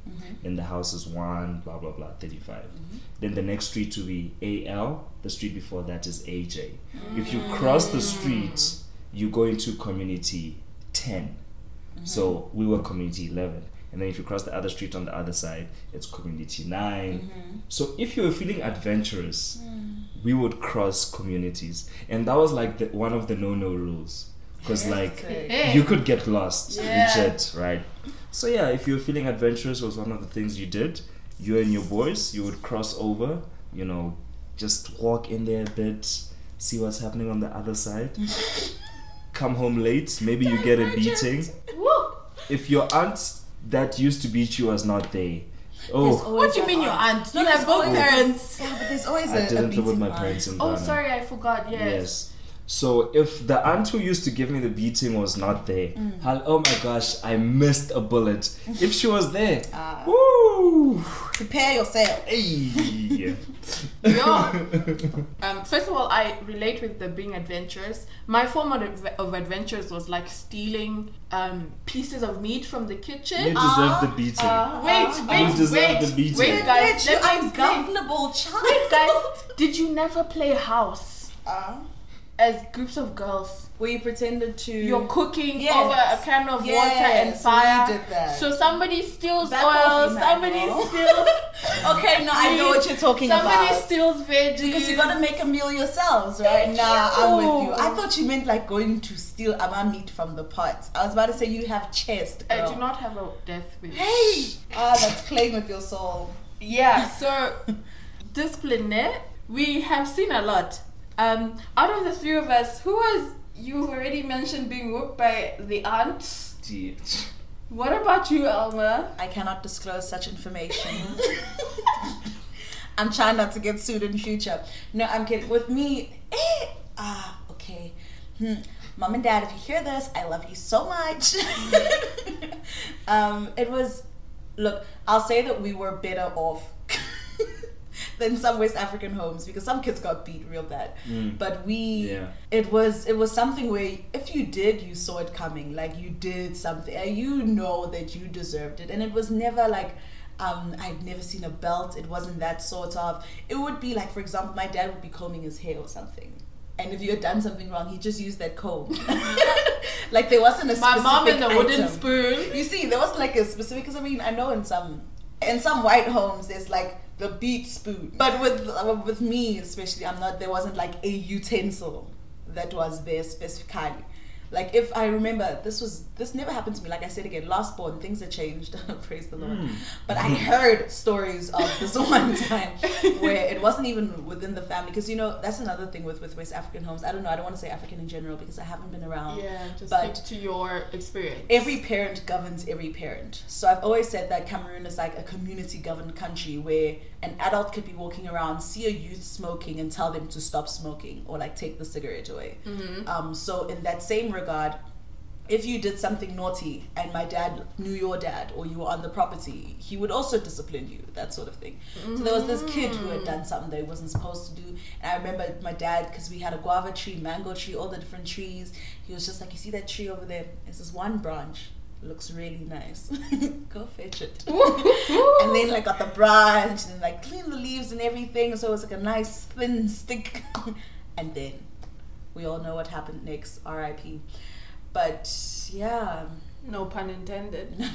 mm-hmm. the house is 1 blah blah blah 35 mm-hmm. then the next street to be al the street before that is aj if you mm. cross the street you go into community 10 mm-hmm. so we were community 11 and then if you cross the other street on the other side it's community 9 so if you were feeling adventurous mm. we would cross communities. And that was like the, one of the no-no rules because like Hey. you could get lost Yeah. legit right so yeah if you're feeling adventurous was one of the things you did you and your boys you would cross over you know just walk in there a bit see what's happening on the other side [LAUGHS] come home late maybe you get a beating if your aunt that used to beat you was not there oh What do you mean your aunt? Don't Yes, both always. parents. Yeah, but there's always a i a didn't live with my aunt. parents in Oh, sorry, I forgot. Yes. Yes. So if the aunt who used to give me the beating was not there, I'll- oh my gosh, I missed a bullet. [LAUGHS] If she was there, Ah. woo, Prepare yourself. hey. Yeah. [LAUGHS] Um, first of all, I relate with the being adventurous. My form of, of adventures was like stealing um, pieces of meat from the kitchen. You deserve the beating. wait, Uh, wait, you deserve wait, the beating. wait, guys. Bitch, you Let me explain. child. Wait, guys. Did you never play house? Uh, as groups of girls. Where you pretended to. You're cooking Yes. over a can of water and fire. we did that. So somebody steals Back oil, somebody steals [LAUGHS] okay, no, I know what you're talking somebody about. Somebody steals veggies. Because you gotta make a meal yourselves, right? Nah, I'm with you. I thought you meant like going to steal ama meat from the pot. I was about to say you have chest. I do not have a death wish. Hey! Ah, that's playing with your soul. Yeah, [LAUGHS] so discipline, eh? we have seen a lot. Um, out of the three of us, who was you've already mentioned being whooped by the aunt? Gee. What about you, Elma? I cannot disclose such information. [LAUGHS] I'm trying not to get sued in future. No, I'm kidding. With me, eh, ah, okay. Hmm. Mom and Dad, if you hear this, I love you so much. [LAUGHS] [LAUGHS] um, it was, look, I'll say that we were better off than some West African homes because some kids got beat real bad. Mm. But we, Yeah. it was it was something where if you did, you saw it coming. Like you did something, and you know that you deserved it, and it was never like. Um, I'd never seen a belt. It wasn't that sort of. It would be like, for example, my dad would be combing his hair or something, and if you had done something wrong, he just used that comb. [LAUGHS] like there wasn't a My specific mom and the wooden spoon. You see, there wasn't like a specific. Because I mean, I know in some in some white homes there's like the beat spoon, but with uh, with me especially, I'm not. There wasn't like a utensil that was there specifically. Like if I remember, this was this never happened to me. Like I said again, last born, things have changed. [LAUGHS] Praise the Lord. But I heard stories of this [LAUGHS] one time where it wasn't even within the family. Because you know that's another thing with with West African homes. I don't know. I don't want to say African in general because I haven't been around. Yeah, just But- speak to your experience. every parent governs every parent. So I've always said that Cameroon is like a community governed country where an adult could be walking around, see a youth smoking, and tell them to stop smoking or like take the cigarette away. Um, so in that same regard, if you did something naughty and my dad knew your dad or you were on the property, he would also discipline you, that sort of thing. So there was this kid who had done something that he wasn't supposed to do. And I remember my dad, because we had a guava tree, mango tree, all the different trees, he was just like, You see that tree over there? It's this one branch. Looks really nice. [LAUGHS] Go fetch it. [LAUGHS] and then like got the branch and like clean the leaves and everything. So it was like a nice thin stick. [LAUGHS] and then we all know what happened next. R.I.P. But yeah. no pun intended. [LAUGHS]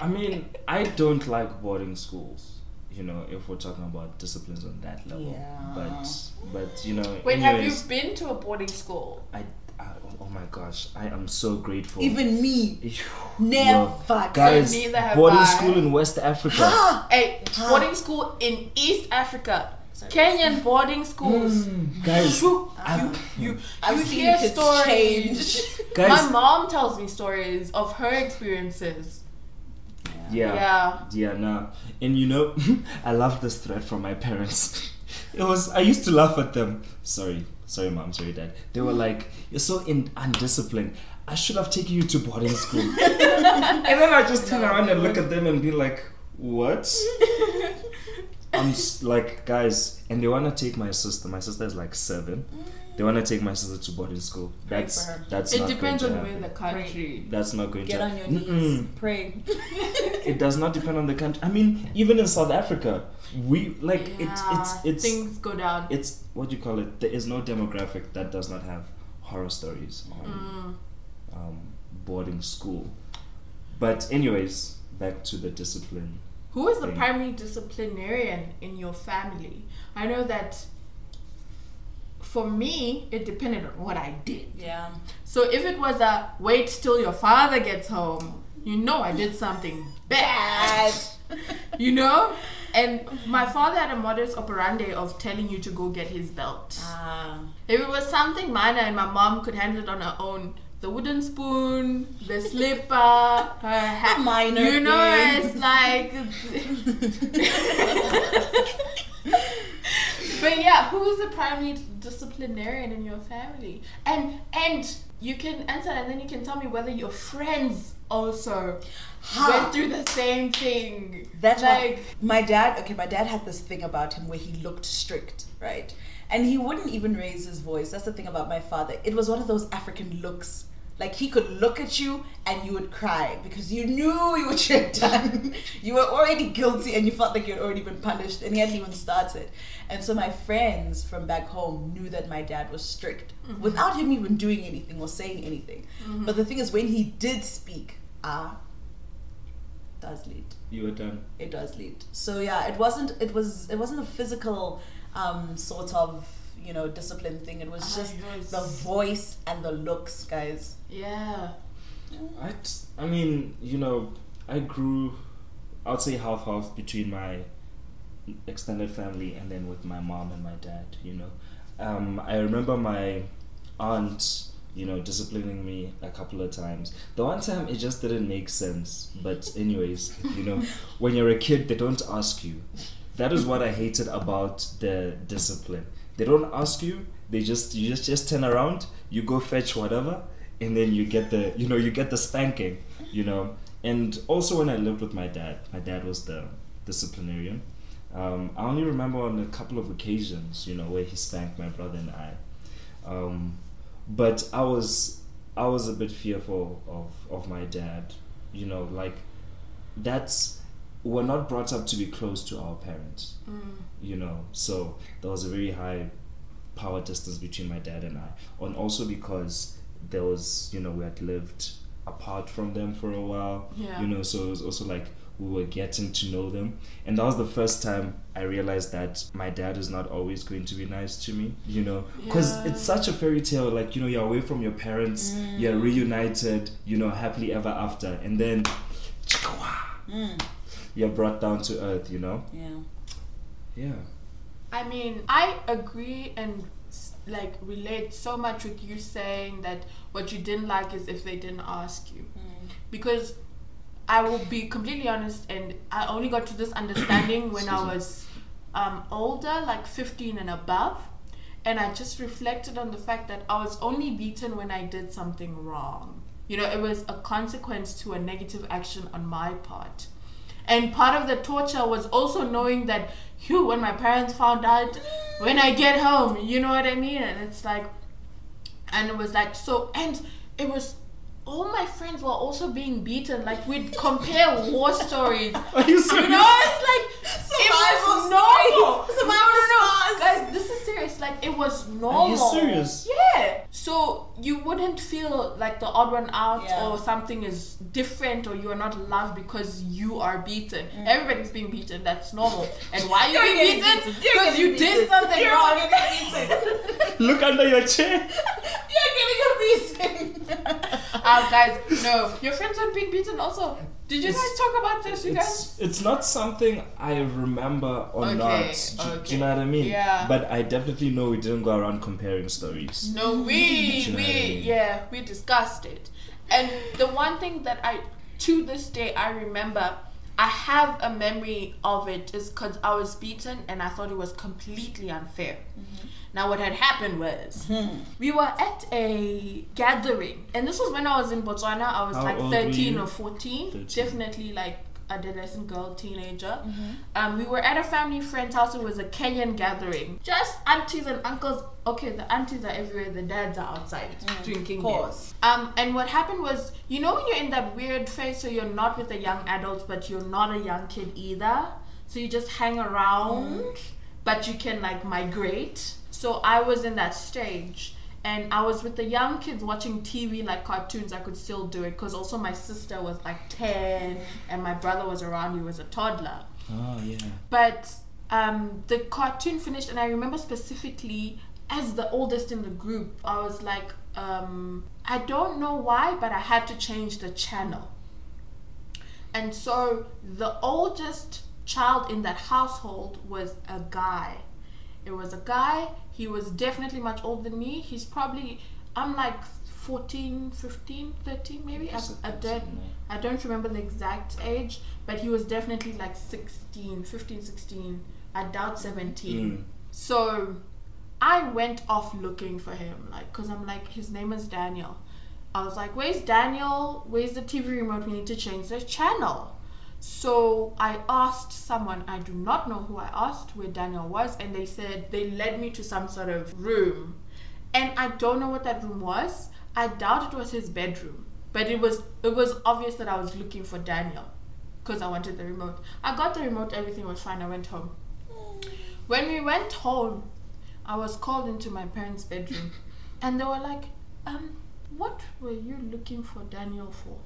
I mean, I don't like boarding schools. You know, if we're talking about disciplines on that level. Yeah. But but you know. Wait, have you been to a boarding school? I, I oh, oh my gosh, I am so grateful. Even me. Never. yo, guys, neither have boarding I. school in West Africa. Hey, boarding school in East Africa. Kenyan boarding schools. Hmm, guys, You, I- you, I've you hear stories. [LAUGHS] guys, My mom tells me stories of her experiences. yeah. Yeah. Yeah, nah. And you know, [LAUGHS] I love this thread from my parents. [LAUGHS] It was I used to laugh at them. Sorry, sorry, mom, sorry, dad. They were like, "You're so in- undisciplined. I should have taken you to boarding school." and then I just turn around and look at them and be like, "What?" I'm like, guys, and they wanna take my sister. My sister is like seven. They wanna take my sister to boarding school. Pray That's for her. that's It not depends going on where the country. That's not going Get to Get on your Mm-mm knees. Pray. [LAUGHS] it does not depend on the country. I mean, even in South Africa, we like it, Yeah, it's it's things go down. it's what do you call it? There is no demographic that does not have horror stories on Mm. um, boarding school. But anyways, back to the discipline. Who is the thing. primary disciplinarian in your family? I know that for me, it depended on what I did. Yeah. So if it was a wait till your father gets home, you know I did something bad. [LAUGHS] you know? And my father had a modus operandi of telling you to go get his belt. Ah. If it was something minor and my mom could handle it on her own, the wooden spoon, the [LAUGHS] slipper, her hat, minor you know, things. it's like. [LAUGHS] but yeah, who is the primary disciplinarian in your family? And and you can answer, and then you can tell me whether your friends also Ha. went through the same thing. That's like. like my dad. Okay, my dad had this thing about him where he looked strict, right? And he wouldn't even raise his voice. That's the thing about my father. It was one of those African looks. Like he could look at you and you would cry because you knew what you had [LAUGHS] done. you were already guilty and you felt like you had already been punished and he hadn't even started. And so my friends from back home knew that my dad was strict without him even doing anything or saying anything. But the thing is, when he did speak, ah, does lead You were done. it does lead so yeah it wasn't it was it wasn't a physical um sort of you know discipline thing it was just was- the voice and the looks guys Yeah. I, t- I mean, you know, I grew, I'd say half half between my extended family and then with my mom and my dad, you know. Um, I remember my aunt, you know, disciplining me a couple of times. The one time it just didn't make sense. But, anyways, you know, [LAUGHS] when you're a kid, they don't ask you. That is what I hated about the discipline. They don't ask you. They just you just just turn around. You go fetch whatever, and then you get the you know you get the spanking. You know. And also when I lived with my dad, my dad was the disciplinarian. Um, I only remember on a couple of occasions, you know, where he spanked my brother and I. Um, but I was I was a bit fearful of of my dad. You know, like that's we're not brought up to be close to our parents. You know, so there was a very high power distance between my dad and I, and also because there was you know we had lived apart from them for a while. Yeah. You know, so it was also like we were getting to know them, and that was the first time I realized that my dad is not always going to be nice to me. You know, because Yeah. it's such a fairy tale. Like you know, you're away from your parents, you're reunited, you know, happily ever after, and then mm, you're brought down to earth. You know, yeah yeah. I mean, I agree and like relate so much with you saying that what you didn't like is if they didn't ask you. Because I will be completely honest, and I only got to this understanding when I Excuse me. was um, older, like 15 and above. And I just reflected on the fact that I was only beaten when I did something wrong. You know, it was a consequence to a negative action on my part. And part of the torture was also knowing that, you, when my parents found out, when I get home, you know what I mean? And it's like, and it was like, so, and it was, all my friends were also being beaten. Like, we'd compare war stories. [LAUGHS] Are you serious? You know, it's like, it Survival was normal. stories. Survival no, no, scars. no. Guys, this is serious. Like, it was normal. Are you serious? Yeah. So you wouldn't feel like the odd one out Yeah. or something is different or you are not loved because you are beaten. Mm. Everybody's being beaten. That's normal. And why are you You're being beaten? beaten. You're Because you did beaten. something You're wrong. getting beaten. Look under your chair. [LAUGHS] You're getting a beating. [LAUGHS] Ah, guys, no. Your friends were being beaten also. Did you It's- guys talk about this, you guys? It's it's not something I remember or Okay, not. Do, do you know what I mean? Yeah. But I definitely know we didn't go around comparing stories. No, we you know we I mean? yeah we discussed it, and the one thing that I to this day I remember, I have a memory of it is because I was beaten and I thought it was completely unfair. Now what had happened was we were at a gathering, and this was when I was in Botswana. I was How like thirteen or fourteen, 13. definitely like adolescent girl, teenager. Um, we were at a family friend's house. It was a Kenyan gathering. Just aunties and uncles. Okay, the aunties are everywhere. The dads are outside drinking of beer. course. Um, and what happened was, you know, when you're in that weird phase, so you're not with the young adults, but you're not a young kid either. So you just hang around, but you can like migrate. So I was in that stage. And I was with the young kids watching TV like cartoons. I could still do it because also my sister was like 10 and my brother was around. He was a toddler. Oh yeah. But um, the cartoon finished, and I remember specifically as the oldest in the group, I was like, um, I don't know why, but I had to change the channel. And so the oldest child in that household was a guy. It was a guy. He was definitely much older than me. He's probably, I'm like 14, 15, 13 maybe. I, I don't, I don't remember the exact age, but he was definitely like 16, 15, 16. I doubt 17. Mm. So I went off looking for him, like, because I'm like, his name is Daniel. I was like, where's Daniel? Where's the TV remote? We need to change the channel. So I asked someone, I do not know who I asked where Daniel was, and they said they led me to some sort of room. And I don't know what that room was. I doubt it was his bedroom, but it was it was obvious that I was looking for Daniel because I wanted the remote. I got the remote, everything was fine. I went home. When we went home, I was called into my parents' bedroom, and they were like, "Um, what were you looking for Daniel for?"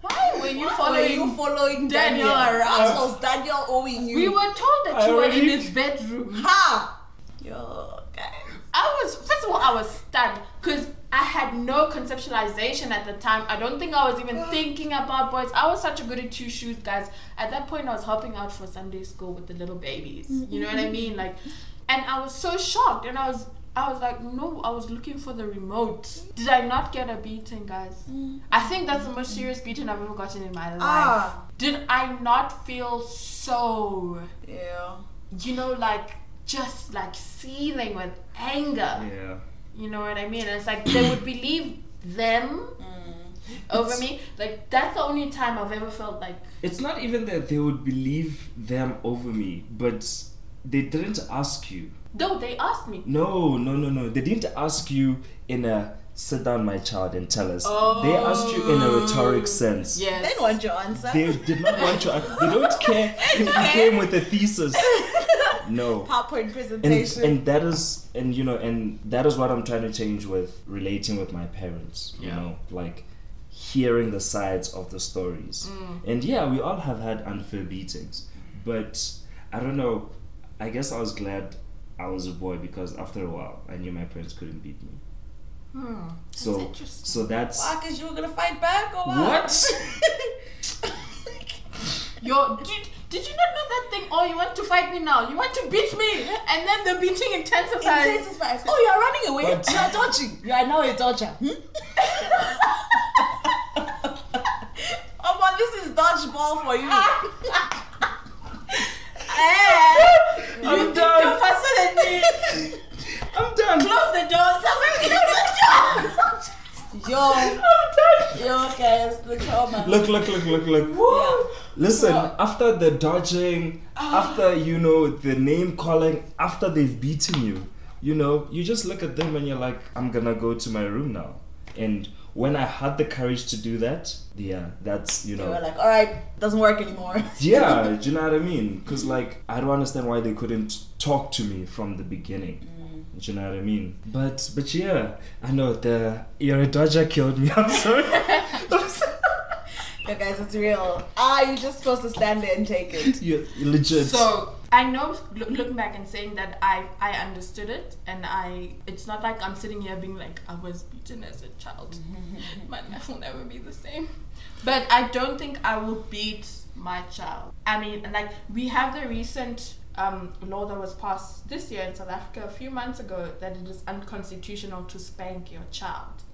Why were you Why following? were you following Daniel, Daniel around? Was Daniel owing you? we were told that I you were in his bedroom. Ha! Yo, guys. I was first of all I was stunned because I had no conceptualization at the time. I don't think I was even [GASPS] thinking about boys. I was such a good at two shoes, guys. At that point, I was helping out for Sunday school with the little babies. You know what I mean? Like, and I was so shocked, and I was. I was like, no, I was looking for the remote. Did I not get a beating, guys? I think that's the most serious beating I've ever gotten in my life. Ah. Did I not feel so Yeah. you know, like just like seething with anger. Yeah. You know what I mean? It's like they would believe them over me. Like that's the only time I've ever felt like It's not even that they would believe them over me, but they didn't ask you. No, they asked me. No, no, no, no. They didn't ask you in a sit down, my child, and tell us. They asked you in a oh. rhetoric sense. Yes. They didn't want your answer. They did not want your answer. They don't [LAUGHS] care if you came with a thesis. [LAUGHS] No. PowerPoint And, presentation. and that is and you know and that is what I'm trying to change with relating with my parents. You Yeah. know, like hearing the sides of the stories. Mm. And yeah, we all have had unfair beatings, but I don't know. I guess I was glad I was a boy because after a while I knew my parents couldn't beat me. Hmm. So interesting. so that's Why? Because you were gonna fight back or what? What? [LAUGHS] Yo, did, did you not know that thing? Oh, you want to fight me now? You want to beat me? And then the beating intensifies. Intensifies. Oh, you're running away. But- You're dodging. [LAUGHS] You are now a dodger. Hmm? [LAUGHS] oh, man, this is dodgeball for you. Eh, I'm you done. you're faster than me. I'm done. Close the door. Somebody close the door. Yo, yo, guys, the trauma. Look, look, look, look, look. Yeah. Listen, after the dodging, after you know the name calling, after they've beaten you, you know, you just look at them and you're like, I'm gonna go to my room now. And when I had the courage to do that, yeah, that's you know They were like, all right, doesn't work anymore. [LAUGHS] yeah, [LAUGHS] do you know what I mean? Because like I don't understand why they couldn't talk to me from the beginning. Mm. Do you know what I mean? But but yeah, I know the you're killed me. I'm sorry. [LAUGHS] I'm sorry. Yo, guys, it's real. Ah, you're just supposed to stand there and take it. [LAUGHS] You're legit. So I know, look, looking back and saying that I I understood it, and I it's not like I'm sitting here being like I was beaten as a child. [LAUGHS] my life will never be the same. But I don't think I will beat my child. I mean, like we have the recent um, law that was passed this year in South Africa a few months ago that it is unconstitutional to spank your child.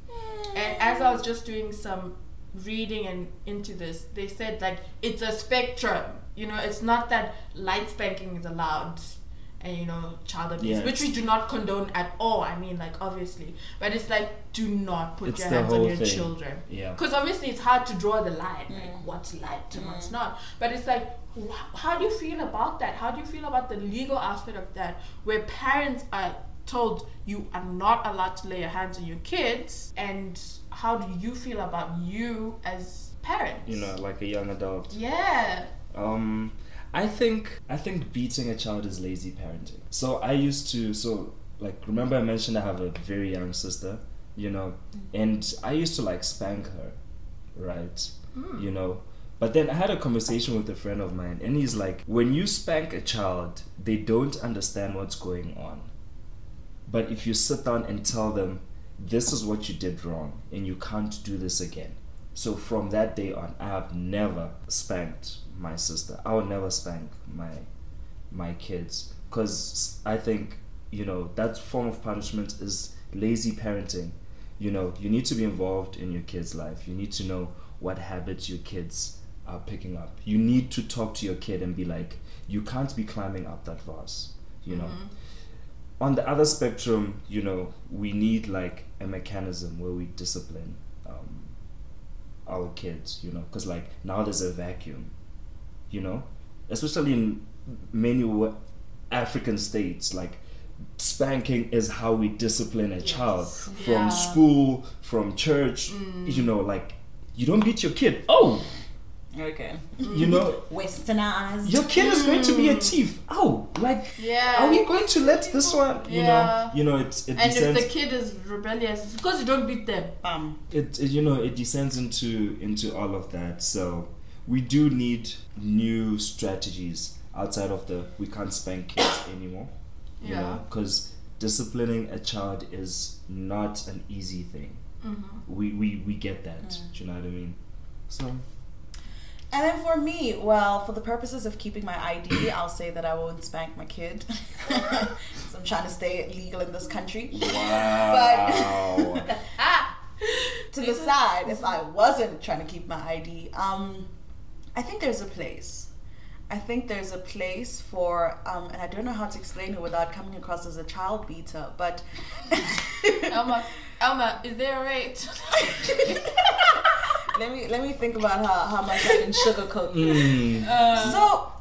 And as I was just doing some reading and into this, they said like it's a spectrum. You know, it's not that light spanking is allowed and you know child abuse, Yeah, which we do not condone at all. I mean, like obviously, but it's like do not put It's your hands on your thing. children. Yeah. Because obviously it's hard to draw the line, mm. like what's light and what's mm. not. But it's like, wh- how do you feel about that? How do you feel about the legal aspect of that, where parents are told you are not allowed to lay your hands on your kids, and how do you feel about you as parents? you know, like a young adult. Yeah. Um, I think I think beating a child is lazy parenting. So I used to so like remember I mentioned I have a very young sister, you know, and I used to like spank her, right? You know. But then I had a conversation with a friend of mine and he's like, when you spank a child, they don't understand what's going on. But if you sit down and tell them this is what you did wrong and you can't do this again. So from that day on, I have never spanked my sister. I will never spank my my kids because I think you know that form of punishment is lazy parenting. You know, you need to be involved in your kid's life. You need to know what habits your kids are picking up. You need to talk to your kid and be like, you can't be climbing up that vase. You know mm-hmm. On the other spectrum, you know, we need like a mechanism where we discipline um, our kids, you know, because like now there's a vacuum, you know, especially in many African states, like spanking is how we discipline a child from Yeah. school, from church. You know, like you don't beat your kid. Oh, Okay. you know, Westernized. your kid is going to be a thief. Oh, like Yeah. are we going to let this one? You Yeah. know, you know, it it and if the kid is rebellious, it's because you don't beat them. Um, it, it you know it descends into into all of that so we do need new strategies outside of the we can't spank kids [COUGHS] anymore you Yeah. know because disciplining a child is not an easy thing Mm-hmm. we, we we get that do you know what i mean so And then for me, well, for the purposes of keeping my ID, I'll say that I won't spank my kid. [LAUGHS] so I'm trying to stay legal in this country. wow [LAUGHS] [LAUGHS] To the side, if I wasn't trying to keep my ID, um, I think there's a place. I think there's a place for, um, and I don't know how to explain it without coming across as a child beater, but Elma, Elma, is there a rate? Let me let me think about how, how much I can sugarcoat this. Mm. Uh, So,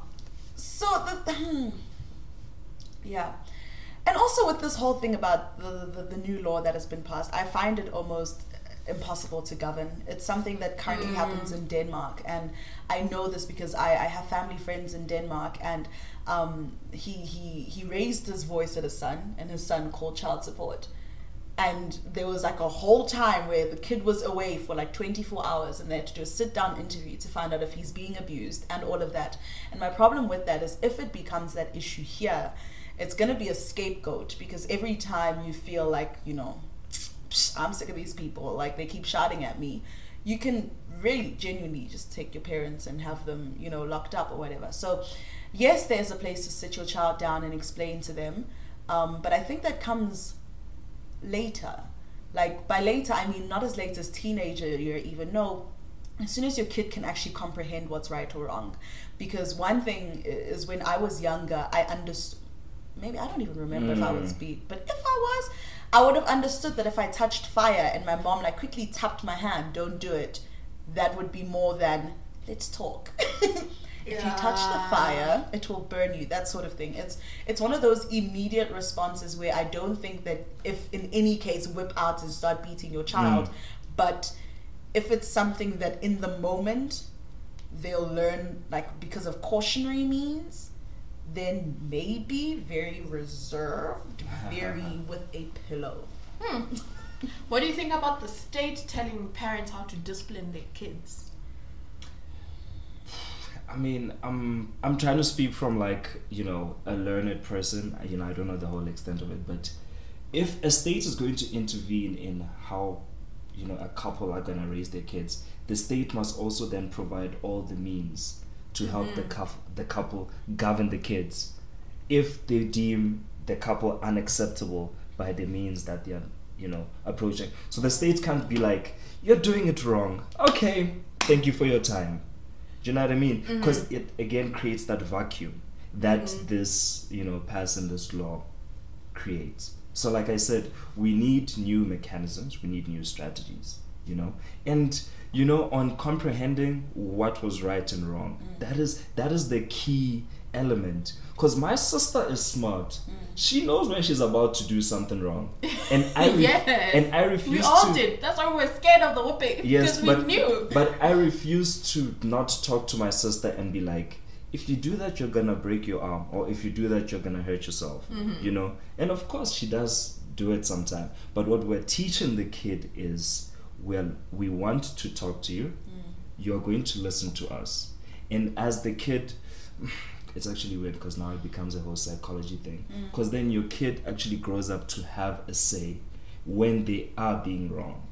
so the hmm. yeah, and also with this whole thing about the, the the new law that has been passed, I find it almost impossible to govern. It's something that currently happens in Denmark, and I know this because I, I have family friends in Denmark, and um, he he he raised his voice at his son, and his son called child support. And there was like a whole time where the kid was away for like 24 hours and they had to do a sit down interview to find out if he's being abused and all of that. And my problem with that is if it becomes that issue here, it's going to be a scapegoat because every time you feel like, you know, I'm sick of these people, like they keep shouting at me, you can really genuinely just take your parents and have them, you know, locked up or whatever. So, yes, there's a place to sit your child down and explain to them. Um, but I think that comes later. Like by later, I mean not as late as teenager year, even no. As soon as your kid can actually comprehend what's right or wrong, because one thing is when I was younger, I understood. Maybe I don't even remember if I was hmm. beat, but if I was, I would have understood that if I touched fire and my mom like quickly tapped my hand, don't do it. That would be more than let's talk. [LAUGHS] if you touch the fire, it will burn you. That sort of thing. It's it's one of those immediate responses where I don't think that if in any case whip out and start beating your child, mm. but if it's something that in the moment they'll learn like because of cautionary means, then maybe very reserved, very [LAUGHS] with a pillow. Hmm. what do you think about the state telling parents how to discipline their kids? I mean, I'm I'm trying to speak from like you know a learned person. You know, I don't know the whole extent of it, but if a state is going to intervene in how you know a couple are gonna raise their kids, the state must also then provide all the means to help the mm. couple the couple govern the kids, if they deem the couple unacceptable by the means that they are you know approaching. So the state can't be like, you're doing it wrong. Okay, thank you for your time. Do you know what I mean? Mm-hmm. Because it again creates that vacuum that mm-hmm. this, you know, passing this law creates. So, like I said, we need new mechanisms, we need new strategies, you know, and you know, on comprehending what was right and wrong. Mm. That is that is the key element. Because my sister is smart. She knows when she's about to do something wrong, and I [LAUGHS] re- yes. and I refuse to. we all to. did. That's why we were scared of the whooping. Yes, because we but knew. but I refuse to not talk to my sister and be like, if you do that, you're gonna break your arm, or if you do that, you're gonna hurt yourself. Mm-hmm. You know, and of course she does do it sometimes. But what we're teaching the kid is, well, we want to talk to you. You're going to listen to us, and as the kid. It's actually weird because now it becomes a whole psychology thing. Mm. Because then your kid actually grows up to have a say when they are being wronged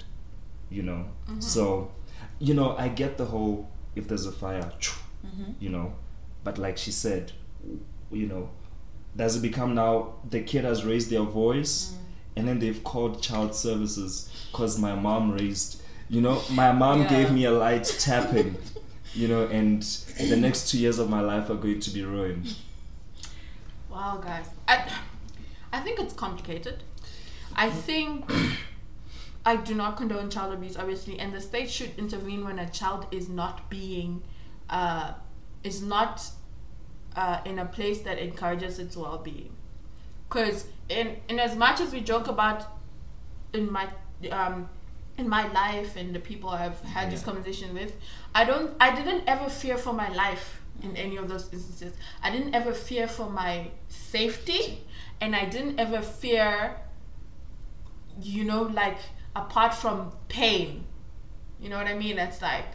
you know? Mm-hmm. So you know i get the whole if there's a fire mm-hmm. you know? But like she said you know does it become now the kid has raised their voice mm. and then they've called child services because my mom raised you know my mom Yeah. gave me a light tapping [LAUGHS] you know and the next two years of my life are going to be ruined Wow, guys. I, I think it's complicated. I think I do not condone child abuse, obviously, and the state should intervene when a child is not being, uh, is not uh, in a place that encourages its well being. because in in as much as we joke about in my um in my life and the people I've had this conversation with, I don't I didn't ever fear for my life in any of those instances. I didn't ever fear for my safety and I didn't ever fear you know like apart from pain. You know what I mean? It's like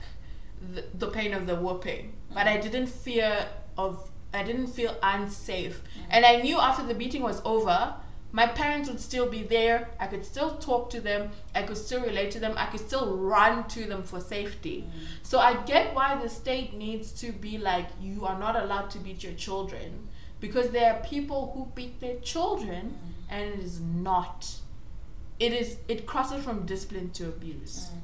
the, the pain of the whooping. But I didn't fear of I didn't feel unsafe. And I knew after the beating was over, my parents would still be there. I could still talk to them. I could still relate to them. I could still run to them for safety. Mm. So I get why the state needs to be like, you are not allowed to beat your children. Because there are people who beat their children mm. and it is not. It is it crosses from discipline to abuse. Mm.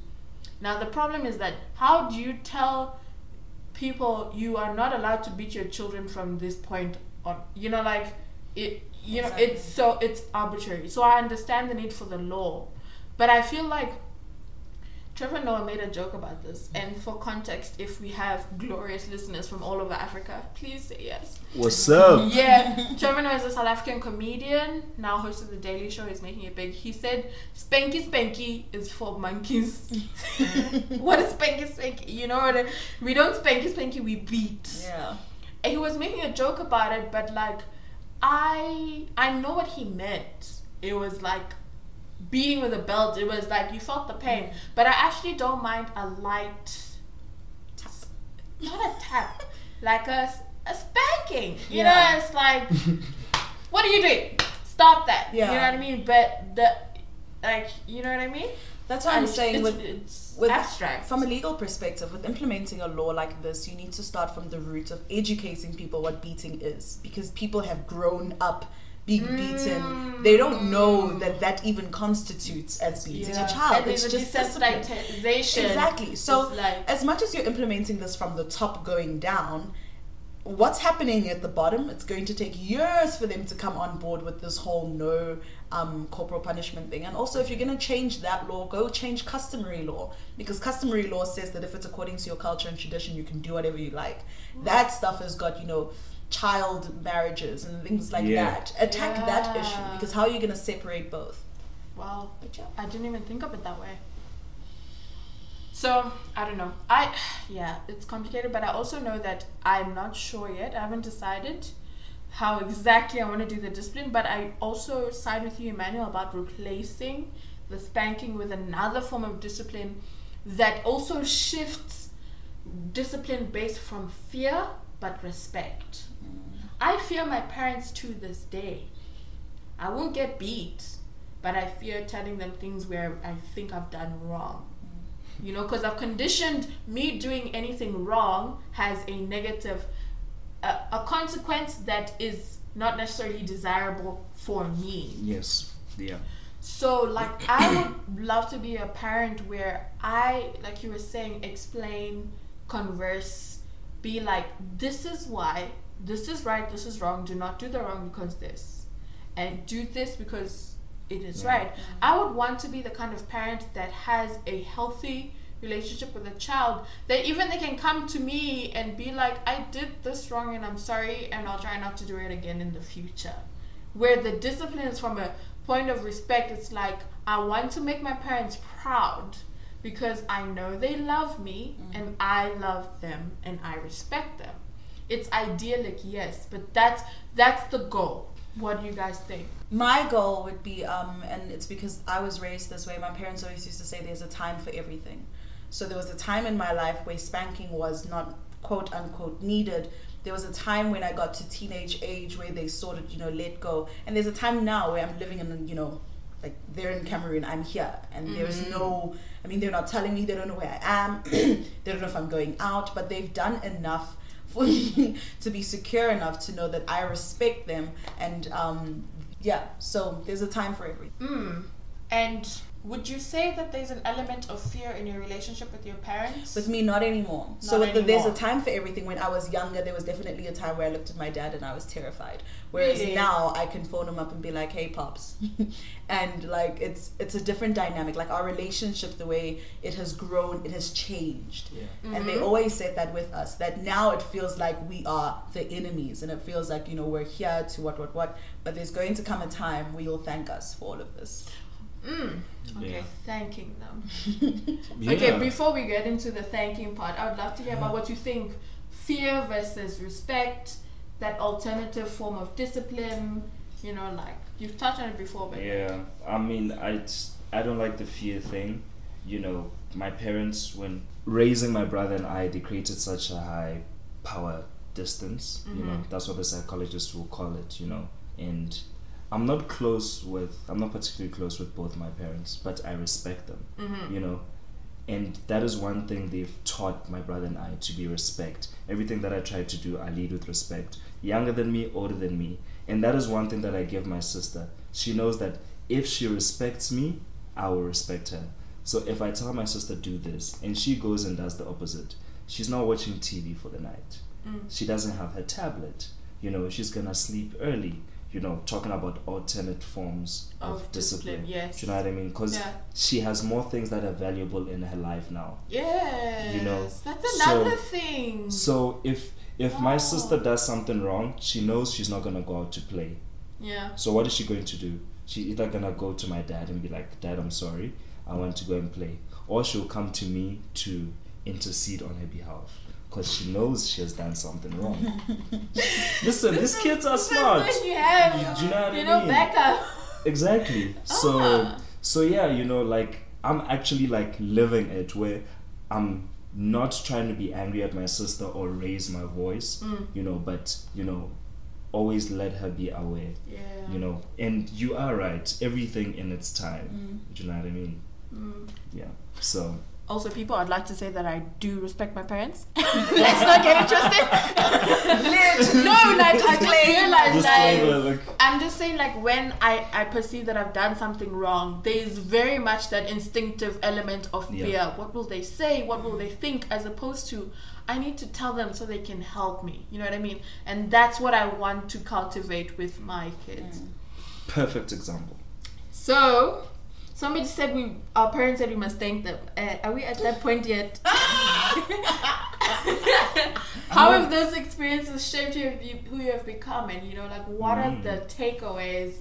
Now the problem is that how do you tell people you are not allowed to beat your children from this point on? You know, like it. You know, it's so it's arbitrary. So I understand the need for the law, but I feel like Trevor Noah made a joke about this. And for context, if we have glorious listeners from all over Africa, please say yes. What's up? Yeah, [LAUGHS] Trevor Noah is a South African comedian, now host of the Daily Show. He's making it big. He said, "Spanky Spanky is for monkeys." [LAUGHS] what is Spanky Spanky? You know what? I, we don't Spanky Spanky. We beat. Yeah. And he was making a joke about it, but like, I I know what he meant. It was like beating with a belt. It was like you felt the pain, mm. but I actually don't mind a light tap, not a tap, [LAUGHS] like a a spanking. You know, it's like, [LAUGHS] what are you doing? Stop that. Yeah. You know what I mean? But the like, you know what I mean? That's what I'm saying. it's, With, it's with abstract. From a legal perspective, with implementing a law like this, you need to start from the root of educating people what beating is, because people have grown up being mm. beaten. They don't know that that even constitutes as beating Yeah. a child. And it's just desensitization. Exactly. So, like- as much as you're implementing this from the top going down, what's happening at the bottom? It's going to take years for them to come on board with this whole no um, corporal punishment thing. And also, if you're going to change that law, go change customary law because customary law says that if it's according to your culture and tradition, you can do whatever you like. That stuff has got you know child marriages and things like Yeah. that. Attack that issue because how are you going to separate both? Wow. But yeah. I didn't even think of it that way. So I don't know. I [SIGHS] yeah, it's complicated, but I also know that I'm not sure yet. I haven't decided how exactly I want to do the discipline, but I also side with you, Emmanuel, about replacing the spanking with another form of discipline that also shifts discipline based from fear but respect. Mm. I fear my parents to this day. I won't get beat, but I fear telling them things where I think I've done wrong. Mm. You know, because I've conditioned me doing anything wrong has a negative, uh, a consequence that is not necessarily desirable for me. Yes. Yeah. So, like, I would love to be a parent where I, like you were saying, explain, converse, be like, this is why, this is right, this is wrong, do not do the wrong because this, and do this because it is Yeah. right. I would want to be the kind of parent that has a healthy relationship with a child that even they can come to me and be like, I did this wrong and I'm sorry, and I'll try not to do it again in the future. Where the discipline is from a point of respect it's like i want to make my parents proud because i know they love me and i love them and i respect them. It's idyllic yes but that's that's the goal. What do you guys think? My goal would be, um, and it's because I was raised this way. My parents always used to say there's a time for everything. So there was a time in my life where spanking was not quote unquote needed. There was a time when I got to teenage age where they sort of, you know, let go. And there's a time now where I'm living in, you know, like they're in Cameroon, I'm here, and there's no. I mean, they're not telling me. They don't know where I am. [CLEARS THROAT] they don't know if I'm going out, but they've done enough for me [LAUGHS] to be secure enough to know that I respect them and um, yeah so there's a time for everything mm. and would you say that there's an element of fear in your relationship with your parents? With me, not anymore. so Not with the, there's a time for everything. When I was younger, there was definitely a time where I looked at my dad and I was terrified. Whereas Really? now, I can phone him up and be like, "Hey, pops," [LAUGHS] and like it's it's a different dynamic. Like our relationship, the way it has grown, it has changed. Yeah. And they mm-hmm. always said that with us. That now it feels like we are the enemies, and it feels like you know we're here to what what what. But there's going to come a time where you'll thank us for all of this. Mm. Okay, Yeah. thanking them. [LAUGHS] Yeah. Okay, before we get into the thanking part, I would love to hear about what you think fear versus respect, that alternative form of discipline, you know, like you've touched on it before, but Yeah, I mean, I I don't like the fear thing. You know, my parents when raising my brother and I, they created such a high power distance. You know, Mhm. that's what the psychologists will call it. You know, and I'm not close with. I'm not particularly close with both my parents, but I respect them. Mhm. You know. And that is one thing they've taught my brother and I to be respect. Everything that I try to do, I lead with respect. Younger than me, older than me. And that is one thing that I give my sister. She knows that if she respects me, I will respect her. So if I tell my sister do this and she goes and does the opposite, she's not watching TV for the night. Mm. She doesn't have her tablet. You know, she's gonna sleep early. You know, talking about alternate forms of, Of discipline. discipline, yes. Do you know what I mean? Because Yeah. she has more things that are valuable in her life now. Yes, You know, that's so- another thing. So if if my oh. sister does something wrong, she knows she's not gonna go out to play. yeah. So what is she going to do? She's either gonna go to my dad and be like, Dad, I'm sorry, I want to go and play, or she'll come to me to intercede on her behalf because she knows she has done something wrong. [LAUGHS] Listen, these kids are smart. You have. Do you know what you I know, mean? backup. Exactly. [LAUGHS] So Ah. so yeah, you know, like I'm actually like living it where I'm not trying to be angry at my sister or raise my voice, Mm. you know, but you know, always let her be aware, Yeah. you know. And you are right, everything in its time. Do you know what I mean? Mm. Yeah. So Also, people, I'd like to say that I do respect my parents. [LAUGHS] Let's not get it twisted. no, like I just realized Disclaimer, like like I'm just saying like when I I perceive that I've done something wrong, there's very much that instinctive element of Yeah. fear. What will they say? What will they think? As opposed to I need to tell them so they can help me. You know what I mean? And that's what I want to cultivate with my kids. perfect example. So, somebody said we, our parents said we must thank them. Uh, are we at that point yet? [LAUGHS] [LAUGHS] How have those experiences shaped you, you, who you have become, and you know, like what are Mm. the takeaways?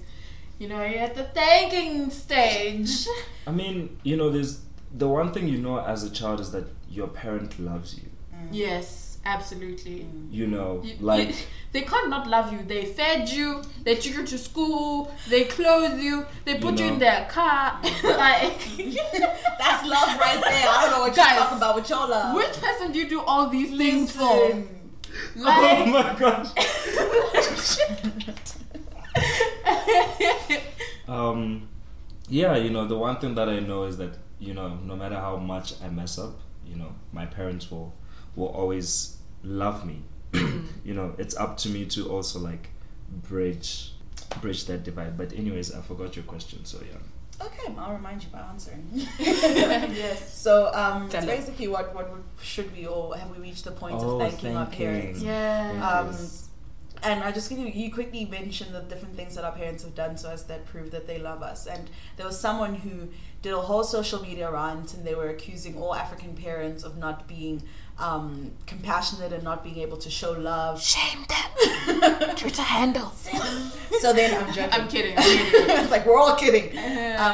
You know, you're at the thanking stage. [LAUGHS] I mean, you know, there's the one thing you know as a child is that your parent loves you. yes, absolutely. You know, You- like you- they can't not love you. They fed you. They took you to school. They clothed you. They You put you, in their car. [LAUGHS] like, [LAUGHS] That's love right there. I don't know what Guys, you're talking about with your love. which person do you do all these things for? Listen. [LAUGHS] Oh my gosh. um yeah you know the one thing that i know is that you know no matter how much i mess up you know my parents will will always love me [CLEARS THROAT] you know it's up to me to also like bridge bridge that divide but anyways i forgot your question so yeah Okay, I'll remind you by answering. [LAUGHS] yes. So, um, Tell it's them. basically what what should we or have we reached the point Oh, of thanking our thanking. parents? Yeah. Um, and I just give you you quickly mentioned the different things that our parents have done to us that prove that they love us. And there was someone who did a whole social media rant, and they were accusing all African parents of not being um, compassionate and not being able to show love. Shame them. [LAUGHS] Twitter handle. So then I'm joking. I'm kidding. I'm [LAUGHS] kidding. it's like we're all kidding. Um,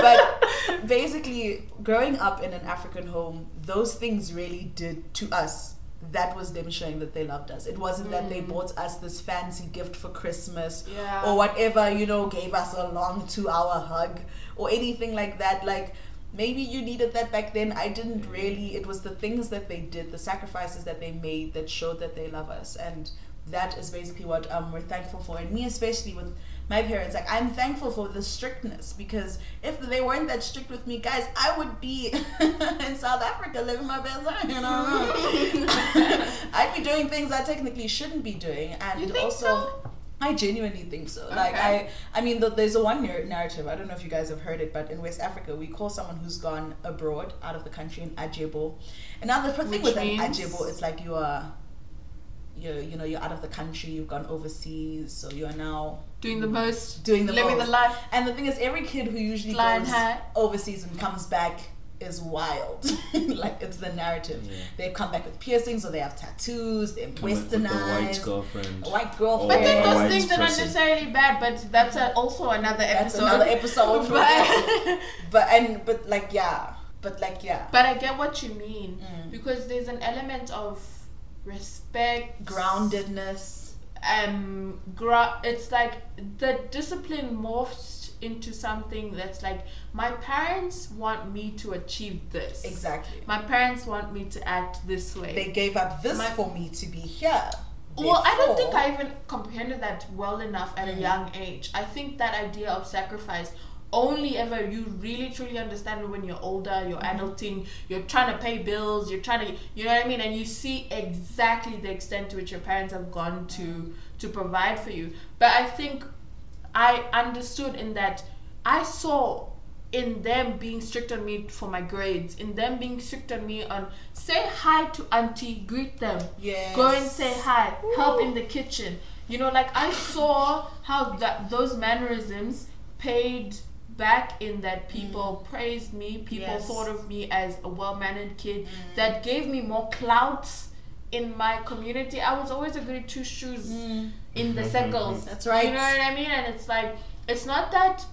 but basically, growing up in an African home, those things really did to us. That was them showing that they loved us. It wasn't that they bought us this fancy gift for Christmas Yeah. or whatever, you know, gave us a long two hour hug or anything like that. Like, maybe you needed that back then. I didn't really. It was the things that they did, the sacrifices that they made that showed that they love us. And that is basically what um, we're thankful for. And me, especially with my parents, like, I'm thankful for the strictness because if they weren't that strict with me, guys, I would be [LAUGHS] in South Africa living my best life, you know? [LAUGHS] [LAUGHS] I'd be doing things I technically shouldn't be doing. And also, so? I genuinely think so. Like I, I mean, th- there's a one nar- narrative. I don't know if you guys have heard it, but in West Africa, we call someone who's gone abroad, out of the country, an ajebo. And now the thing Which with means? an ajebo, it's like you are, you you know, you're out of the country, you've gone overseas, so you are now Doing the most, doing the living most. the life. And the thing is, every kid who usually Flying goes overseas and comes back is wild. [LAUGHS] like it's the narrative. Yeah. They've come back with piercings, or they have tattoos. They're Come with the white westernized. girlfriend. A white I girlfriend. think Oh, those white things are not necessarily bad, but that's a, also another That's episode. another episode. for [LAUGHS] But, [LAUGHS] but and but like yeah, but like yeah, but I get what you mean Mm. because there's an element of respect, groundedness. um gra- it's like the discipline morphs into something that's like my parents want me to achieve this Exactly. my parents want me to act this way They gave up this My- for me to be here. well i don't think i even comprehended that well enough at a Mm. young age i think that idea of sacrifice only ever you really truly understand it when you're older you're Mm-hmm. adulting you're trying to pay bills you're trying to you know what i mean and you see exactly the extent to which your parents have gone to to provide for you but i think i understood in that i saw in them being strict on me for my grades in them being strict on me on say hi to auntie greet them Yes. go and say hi help in the kitchen you know like i saw how that those mannerisms paid back in that people praised me people Mm. Yes. Mm. thought of me as a well-mannered kid that gave me more clout in my community i was always a goody two shoes in the circles Mm. That's right. you know what i mean and it's like it's not that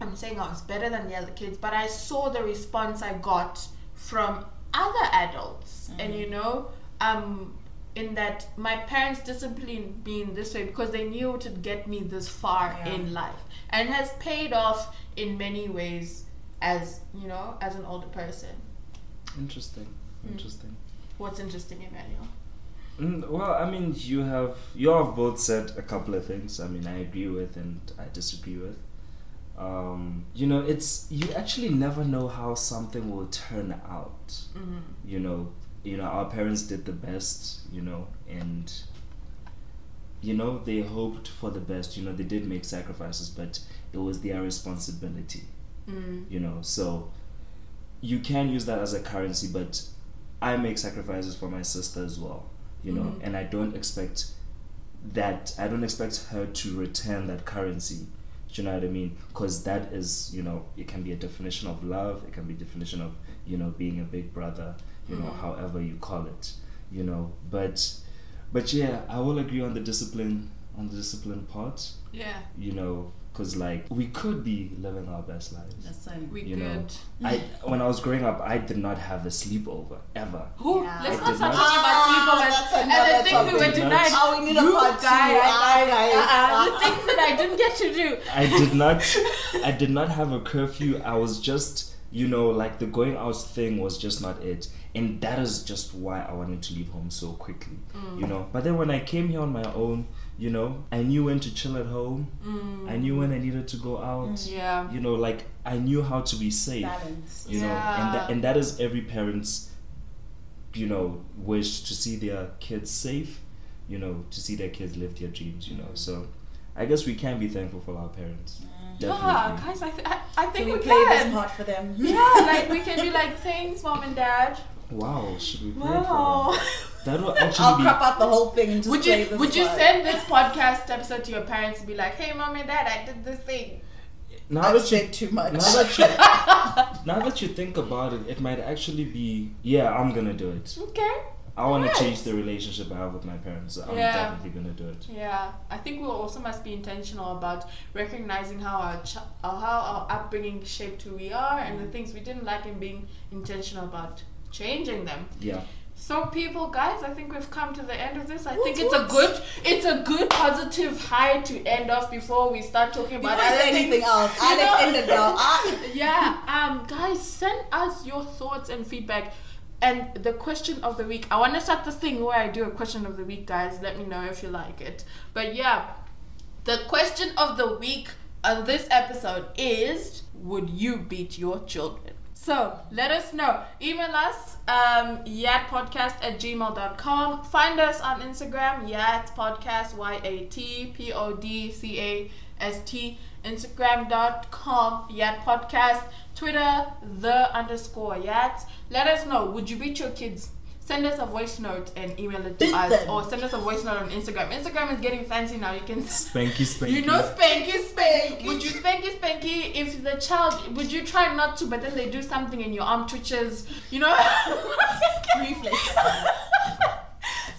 i'm saying i was better than the other kids but i saw the response i got from other adults and Mm. you know um in that my parents disciplined me in this way because they knew it would get me this far Yeah. in life and it has paid off in many ways as you know as an older person Interesting. Mm. What's interesting emmanuel Mm, well, I mean, you have you have both said a couple of things. I mean, I agree with and I disagree with. Um, you know, it's you actually never know how something will turn out. mm-hmm. You know, you know, our parents did the best. You know, and you know they hoped for the best. You know, they did make sacrifices, but it was their responsibility. mm. you know so you can use that as a currency but i make sacrifices for my sister as well you know Mhm. and i don't expect that i don't expect her to return that currency do you know what i mean because that is you know it can be a definition of love it can be a definition of you know being a big brother you know Mhm. however you call it you know but but yeah i will agree on the discipline on the discipline part yeah you know because like we could be living our best lives That's um, we You could know, I when I was growing up, I did not have a sleepover ever. Who? Yeah. Let's not did start talking about Ah, sleepovers that's and the things we were denied. Oh, we need a you part two. guy, Ah, guys. uh-uh, the things that I didn't get to do. I did not. [LAUGHS] I did not have a curfew. I was just, you know, like the going out thing was just not it, and that is just why I wanted to leave home so quickly. Mm. You know. But then when I came here on my own, you know, I knew when to chill at home. I knew when I needed to go out. Mm. Yeah. You know, like I knew how to be safe. balance. you know and that, and that is every parent's you know wish to see their kids safe you know to see their kids live their dreams you know so i guess we can be thankful for our parents Yeah, definitely guys, I, th- I, I think Can we we, play this can. part for them? Yeah, like we can be [LAUGHS] like, thanks, mom and dad. Wow should we play Wow. it for them that will [LAUGHS] I'll be crop out the whole thing and just Would play you this would you part. send this podcast episode to your parents and be like, hey, mom and dad, I did this thing. now I've that you too much. now that you [LAUGHS] now that you think about it it might actually be yeah i'm gonna do it Okay. i want Nice. to change the relationship i have with my parents so i'm Yeah. definitely gonna do it Yeah, I think we also must be intentional about recognizing how our ch- uh, how our upbringing shaped who we are and the things we didn't like, and being intentional about changing them. yeah So, people, guys, I think we've come to the end of this. I think Woot it's a good, it's a good positive high to end off before we start talking about other anything things. else, You Alex know? ended now. Ah. [LAUGHS] yeah um guys send us your thoughts and feedback and the question of the week i want to start this thing where i do a question of the week guys let me know if you like it but yeah the question of the week on this episode is would you beat your children So let us know. Email us um, yatpodcast at gmail.com. Find us on Instagram, yat podcast, Y A T P O D C A S T. Instagram.com, yat podcast. Twitter, the underscore yat. Let us know. Would you beat your kids? Send us a voice note and email it to Beat us, them. or send us a voice note on Instagram. Instagram is getting fancy now. You can Spanky, [LAUGHS] spanky. you know spanky spanky. Spanky. Would you spanky spanky if the child would you try not to but then they do something and your arm twitches, you know? [LAUGHS] Reflex. [LAUGHS]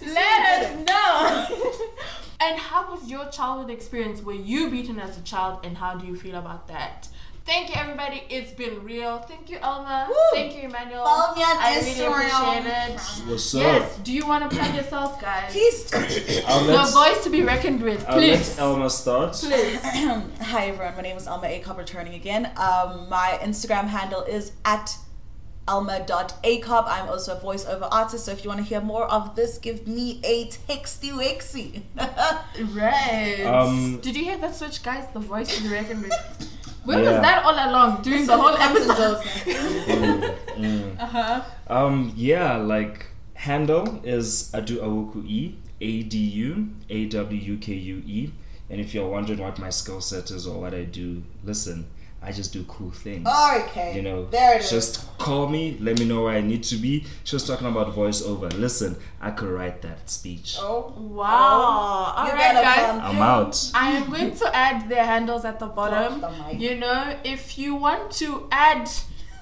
Let us know. and how was your childhood experience? Were you beaten as a child and how do you feel about that? Thank you everybody. It's been real. Thank you Elma. Woo. Thank you Emmanuel. Follow me on I really appreciate it. What's up? Yes. Do you want to plug yourself, guys? Please. [COUGHS] I'll The voice to be reckoned with, I'll please. let Elma start. Please. [COUGHS] Hi everyone, my name is Elma Akob returning again. Um, my Instagram handle is at elma.akob. I'm also a voiceover artist, so if you want to hear more of this, give me a texty wexy. [LAUGHS] Right. Um, Did you hear that switch, guys? The voice to be reckoned with. Where was Yeah. that all along? Doing the whole Comes and episode. goes. [LAUGHS] Mm. Uh huh. Um, yeah, like handle is Adu Awuku E, A D U A W U K U E. And if you're wondering what my skill set is or what I do, listen, I just do cool things. okay. You know, there it is. just call me, let me know where I need to be. She was talking about voiceover. Listen, I could write that speech. Oh. Wow. Oh. All You right, better guys. come. I'm out. I am going to add their handles at the bottom. The. You know, if you want to add,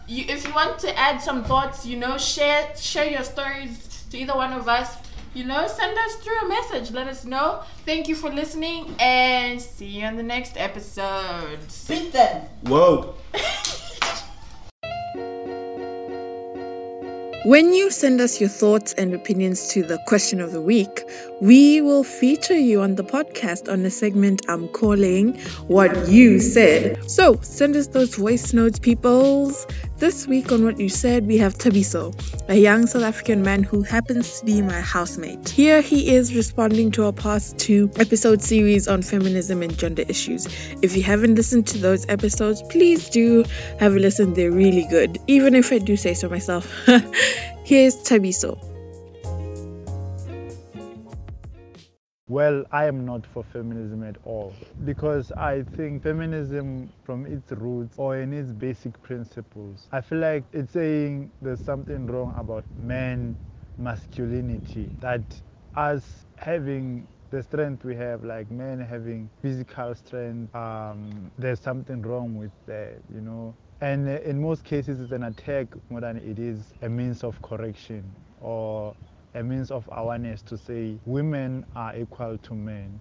you if you want to add some thoughts, you know, share share your stories to either one of us. You know, send us through a message. Let us know. Thank you for listening, and see you on the next episode. Beat them. Whoa. When you send us your thoughts and opinions to the question of the week, we will feature you on the podcast on a segment I'm calling What You Said. So send us those voice notes, peoples. This week on What You Said, we have Tabiso, a young South African man who happens to be my housemate. Here he is responding to our past two episode series on feminism and gender issues. If you haven't listened to those episodes, please do have a listen. They're really good, even if I do say so myself. [LAUGHS] Here's Tabiso. Well, I am not for feminism at all because I think feminism, from its roots or in its basic principles, I feel like it's saying there's something wrong about men, masculinity. That us having the strength we have, like men having physical strength, um, there's something wrong with that, you know. And in most cases, it's an attack more than it is a means of correction or a means of awareness to say women are equal to men.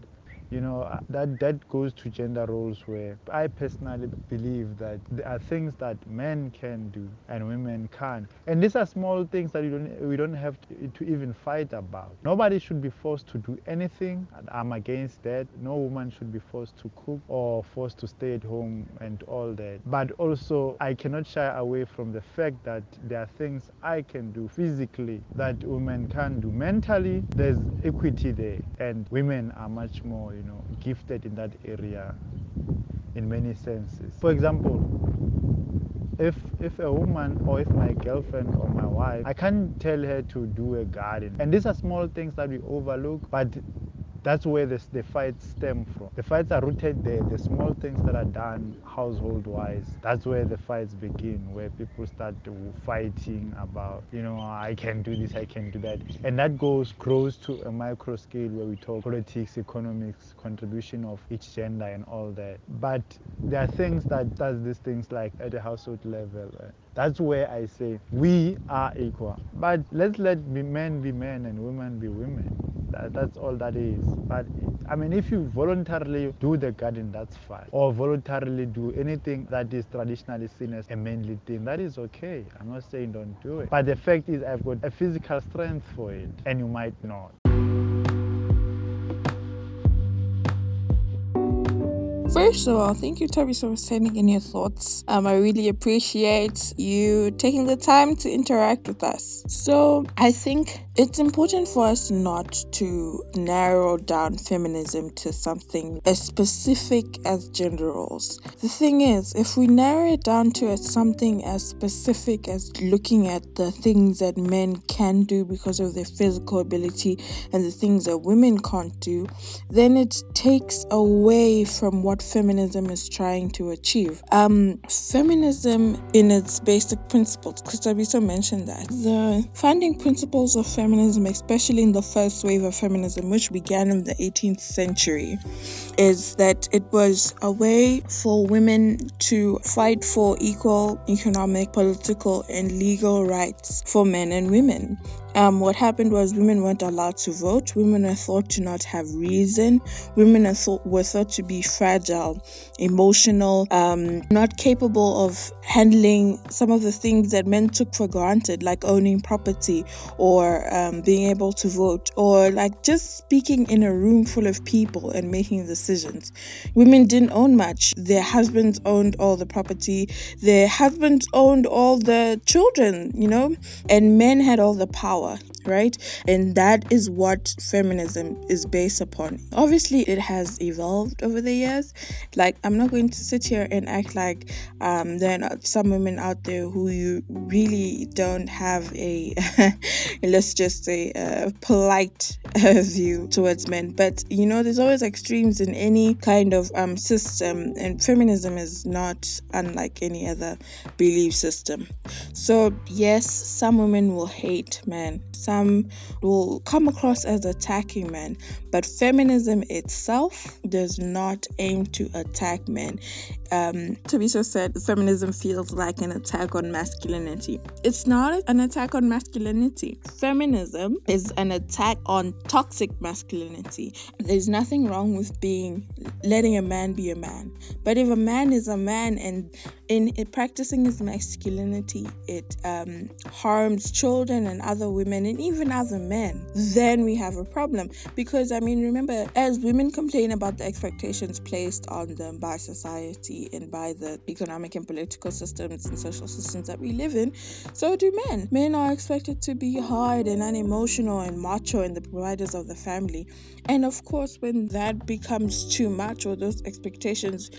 You know, uh, that, that goes to gender roles where I personally believe that there are things that men can do and women can't. And these are small things that you don't, we don't have to, to even fight about. Nobody should be forced to do anything. I'm against that. No woman should be forced to cook or forced to stay at home and all that. But also, I cannot shy away from the fact that there are things I can do physically that women can do. Mentally, there's equity there, and women are much more, you know, gifted in that area in many senses. For example, if if a woman or if my girlfriend or my wife, I can't tell her to do a garden. And these are small things that we overlook, but that's where the, the fights stem from. The fights are rooted there, the small things that are done household wise. That's where the fights begin, where people start fighting about, you know, I can do this, I can do that. And that goes, grows to a micro scale where we talk politics, economics, contribution of each gender and all that. But there are things that does these things like at a household level. uh, that's where I say we are equal. But let's let men be men and women be women. That, that's all that is. But I mean, if you voluntarily do the garden, that's fine. Or voluntarily do anything that is traditionally seen as a manly thing, that is okay. I'm not saying don't do it. But the fact is, I've got a physical strength for it, and you might not. First of all, thank you, Toby, for sending in your thoughts. Um, I really appreciate you taking the time to interact with us. So, I think it's important for us not to narrow down feminism to something as specific as gender roles. The thing is, if we narrow it down to something as specific as looking at the things that men can do because of their physical ability and the things that women can't do, then it takes away from what feminism is trying to achieve. Um, feminism, in its basic principles, Tabiso mentioned that, the founding principles of feminism, especially in the first wave of feminism, which began in the 18th century, is that it was a way for women to fight for equal economic, political, and legal rights for men and women. Um, what happened was women weren't allowed to vote. Women were thought to not have reason. Women are thought, were thought to be fragile, emotional, um, not capable of handling some of the things that men took for granted, like owning property or um, being able to vote or like just speaking in a room full of people and making decisions. Women didn't own much. Their husbands owned all the property, their husbands owned all the children, you know, and men had all the power right? And that is what feminism is based upon. Obviously, it has evolved over the years. Like, I'm not going to sit here and act like um, there are some women out there who you really don't have a, [LAUGHS] let's just say, a polite [LAUGHS] view towards men. But you know, there's always extremes in any kind of um, system, and feminism is not unlike any other belief system. So, yes, some women will hate men. Some will come across as attacking men, but feminism itself does not aim to attack men. Um, Teresa said feminism feels like an attack on masculinity. It's not an attack on masculinity. Feminism is an attack on toxic masculinity. There's nothing wrong with being letting a man be a man, but if a man is a man and in practicing his masculinity, it um, harms children and other women and even other men, then we have a problem. Because, I mean, remember, as women complain about the expectations placed on them by society and by the economic and political systems and social systems that we live in, so do men. Men are expected to be hard and unemotional and macho and the providers of the family. And of course, when that becomes too much or those expectations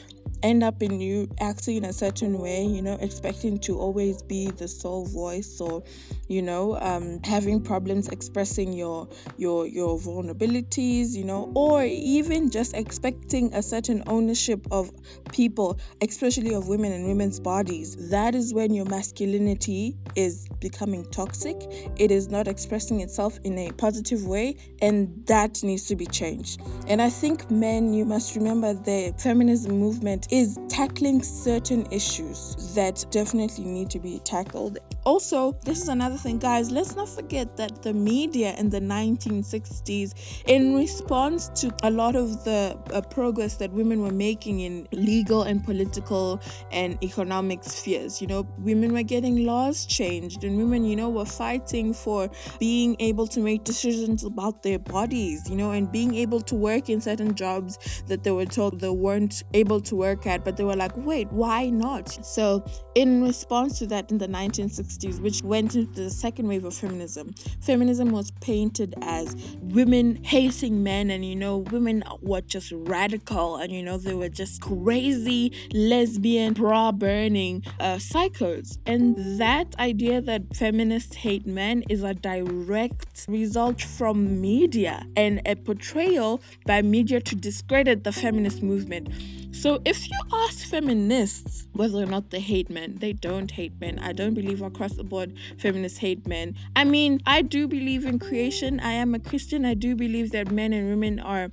end up in you acting in a certain way, you know, expecting to always be the sole voice or, you know, um, having problems expressing your your your vulnerabilities, you know, or even just expecting a certain ownership of people, especially of women and women's bodies. That is when your masculinity is becoming toxic. It is not expressing itself in a positive way, and that needs to be changed. And I think men, you must remember the feminism movement is tackling certain issues that definitely need to be tackled. Also, this is another thing, guys, let's not forget that the media in the 1960s, in response to a lot of the uh, progress that women were making in legal and political and economic spheres, you know, women were getting laws changed and women, you know, were fighting for being able to make decisions about their bodies, you know, and being able to work in certain jobs that they were told they weren't able to work at, but they were like, wait, why not? So, in response to that, in the 1960s, which went into the second wave of feminism, feminism was painted as women hating men, and you know, women were just radical, and you know, they were just crazy lesbian, bra burning uh, psychos. And that idea that feminists hate men is a direct result from media and a portrayal by media to discredit the feminist movement. So if you ask feminists whether or not they hate men, they don't hate men. I don't believe across the board feminists hate men. I mean, I do believe in creation. I am a Christian. I do believe that men and women are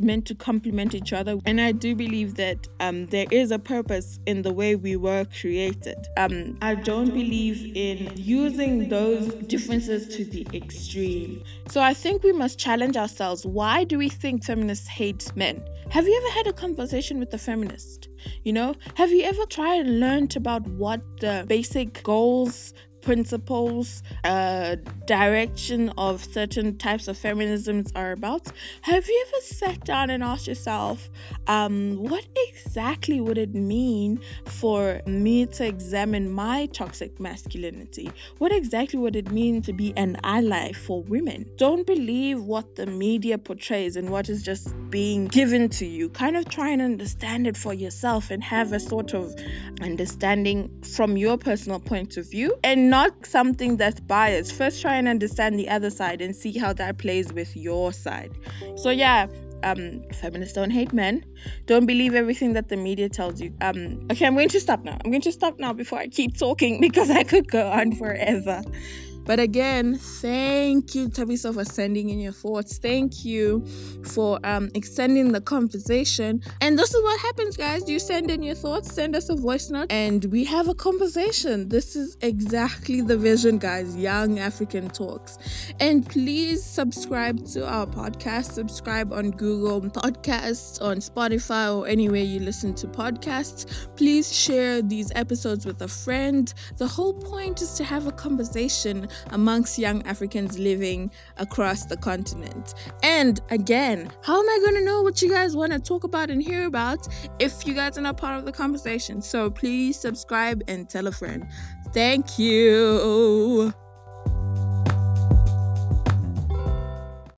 meant to complement each other. And I do believe that um, there is a purpose in the way we were created. Um, I don't believe in using those differences to the extreme. So I think we must challenge ourselves. Why do we think feminists hate men? Have you ever had a conversation with a feminist? You know, have you ever tried and learned about what the basic goals principles, uh, direction of certain types of feminisms are about. Have you ever sat down and asked yourself, um, what exactly would it mean for me to examine my toxic masculinity? What exactly would it mean to be an ally for women? Don't believe what the media portrays and what is just being given to you. Kind of try and understand it for yourself and have a sort of understanding from your personal point of view and not something that's biased. First, try and understand the other side and see how that plays with your side. So, yeah, um, feminists don't hate men. Don't believe everything that the media tells you. Um, okay, I'm going to stop now. I'm going to stop now before I keep talking [LAUGHS] because I could go on forever. But again, thank you, Tabiso, for sending in your thoughts. Thank you for um, extending the conversation. And this is what happens, guys. You send in your thoughts, send us a voice note, and we have a conversation. This is exactly the vision, guys. Young African Talks. And please subscribe to our podcast. Subscribe on Google Podcasts, on Spotify, or anywhere you listen to podcasts. Please share these episodes with a friend. The whole point is to have a conversation amongst young Africans living across the continent. And again, how am I going to know what you guys want to talk about and hear about if you guys are not part of the conversation? So please subscribe and tell a friend. Thank you.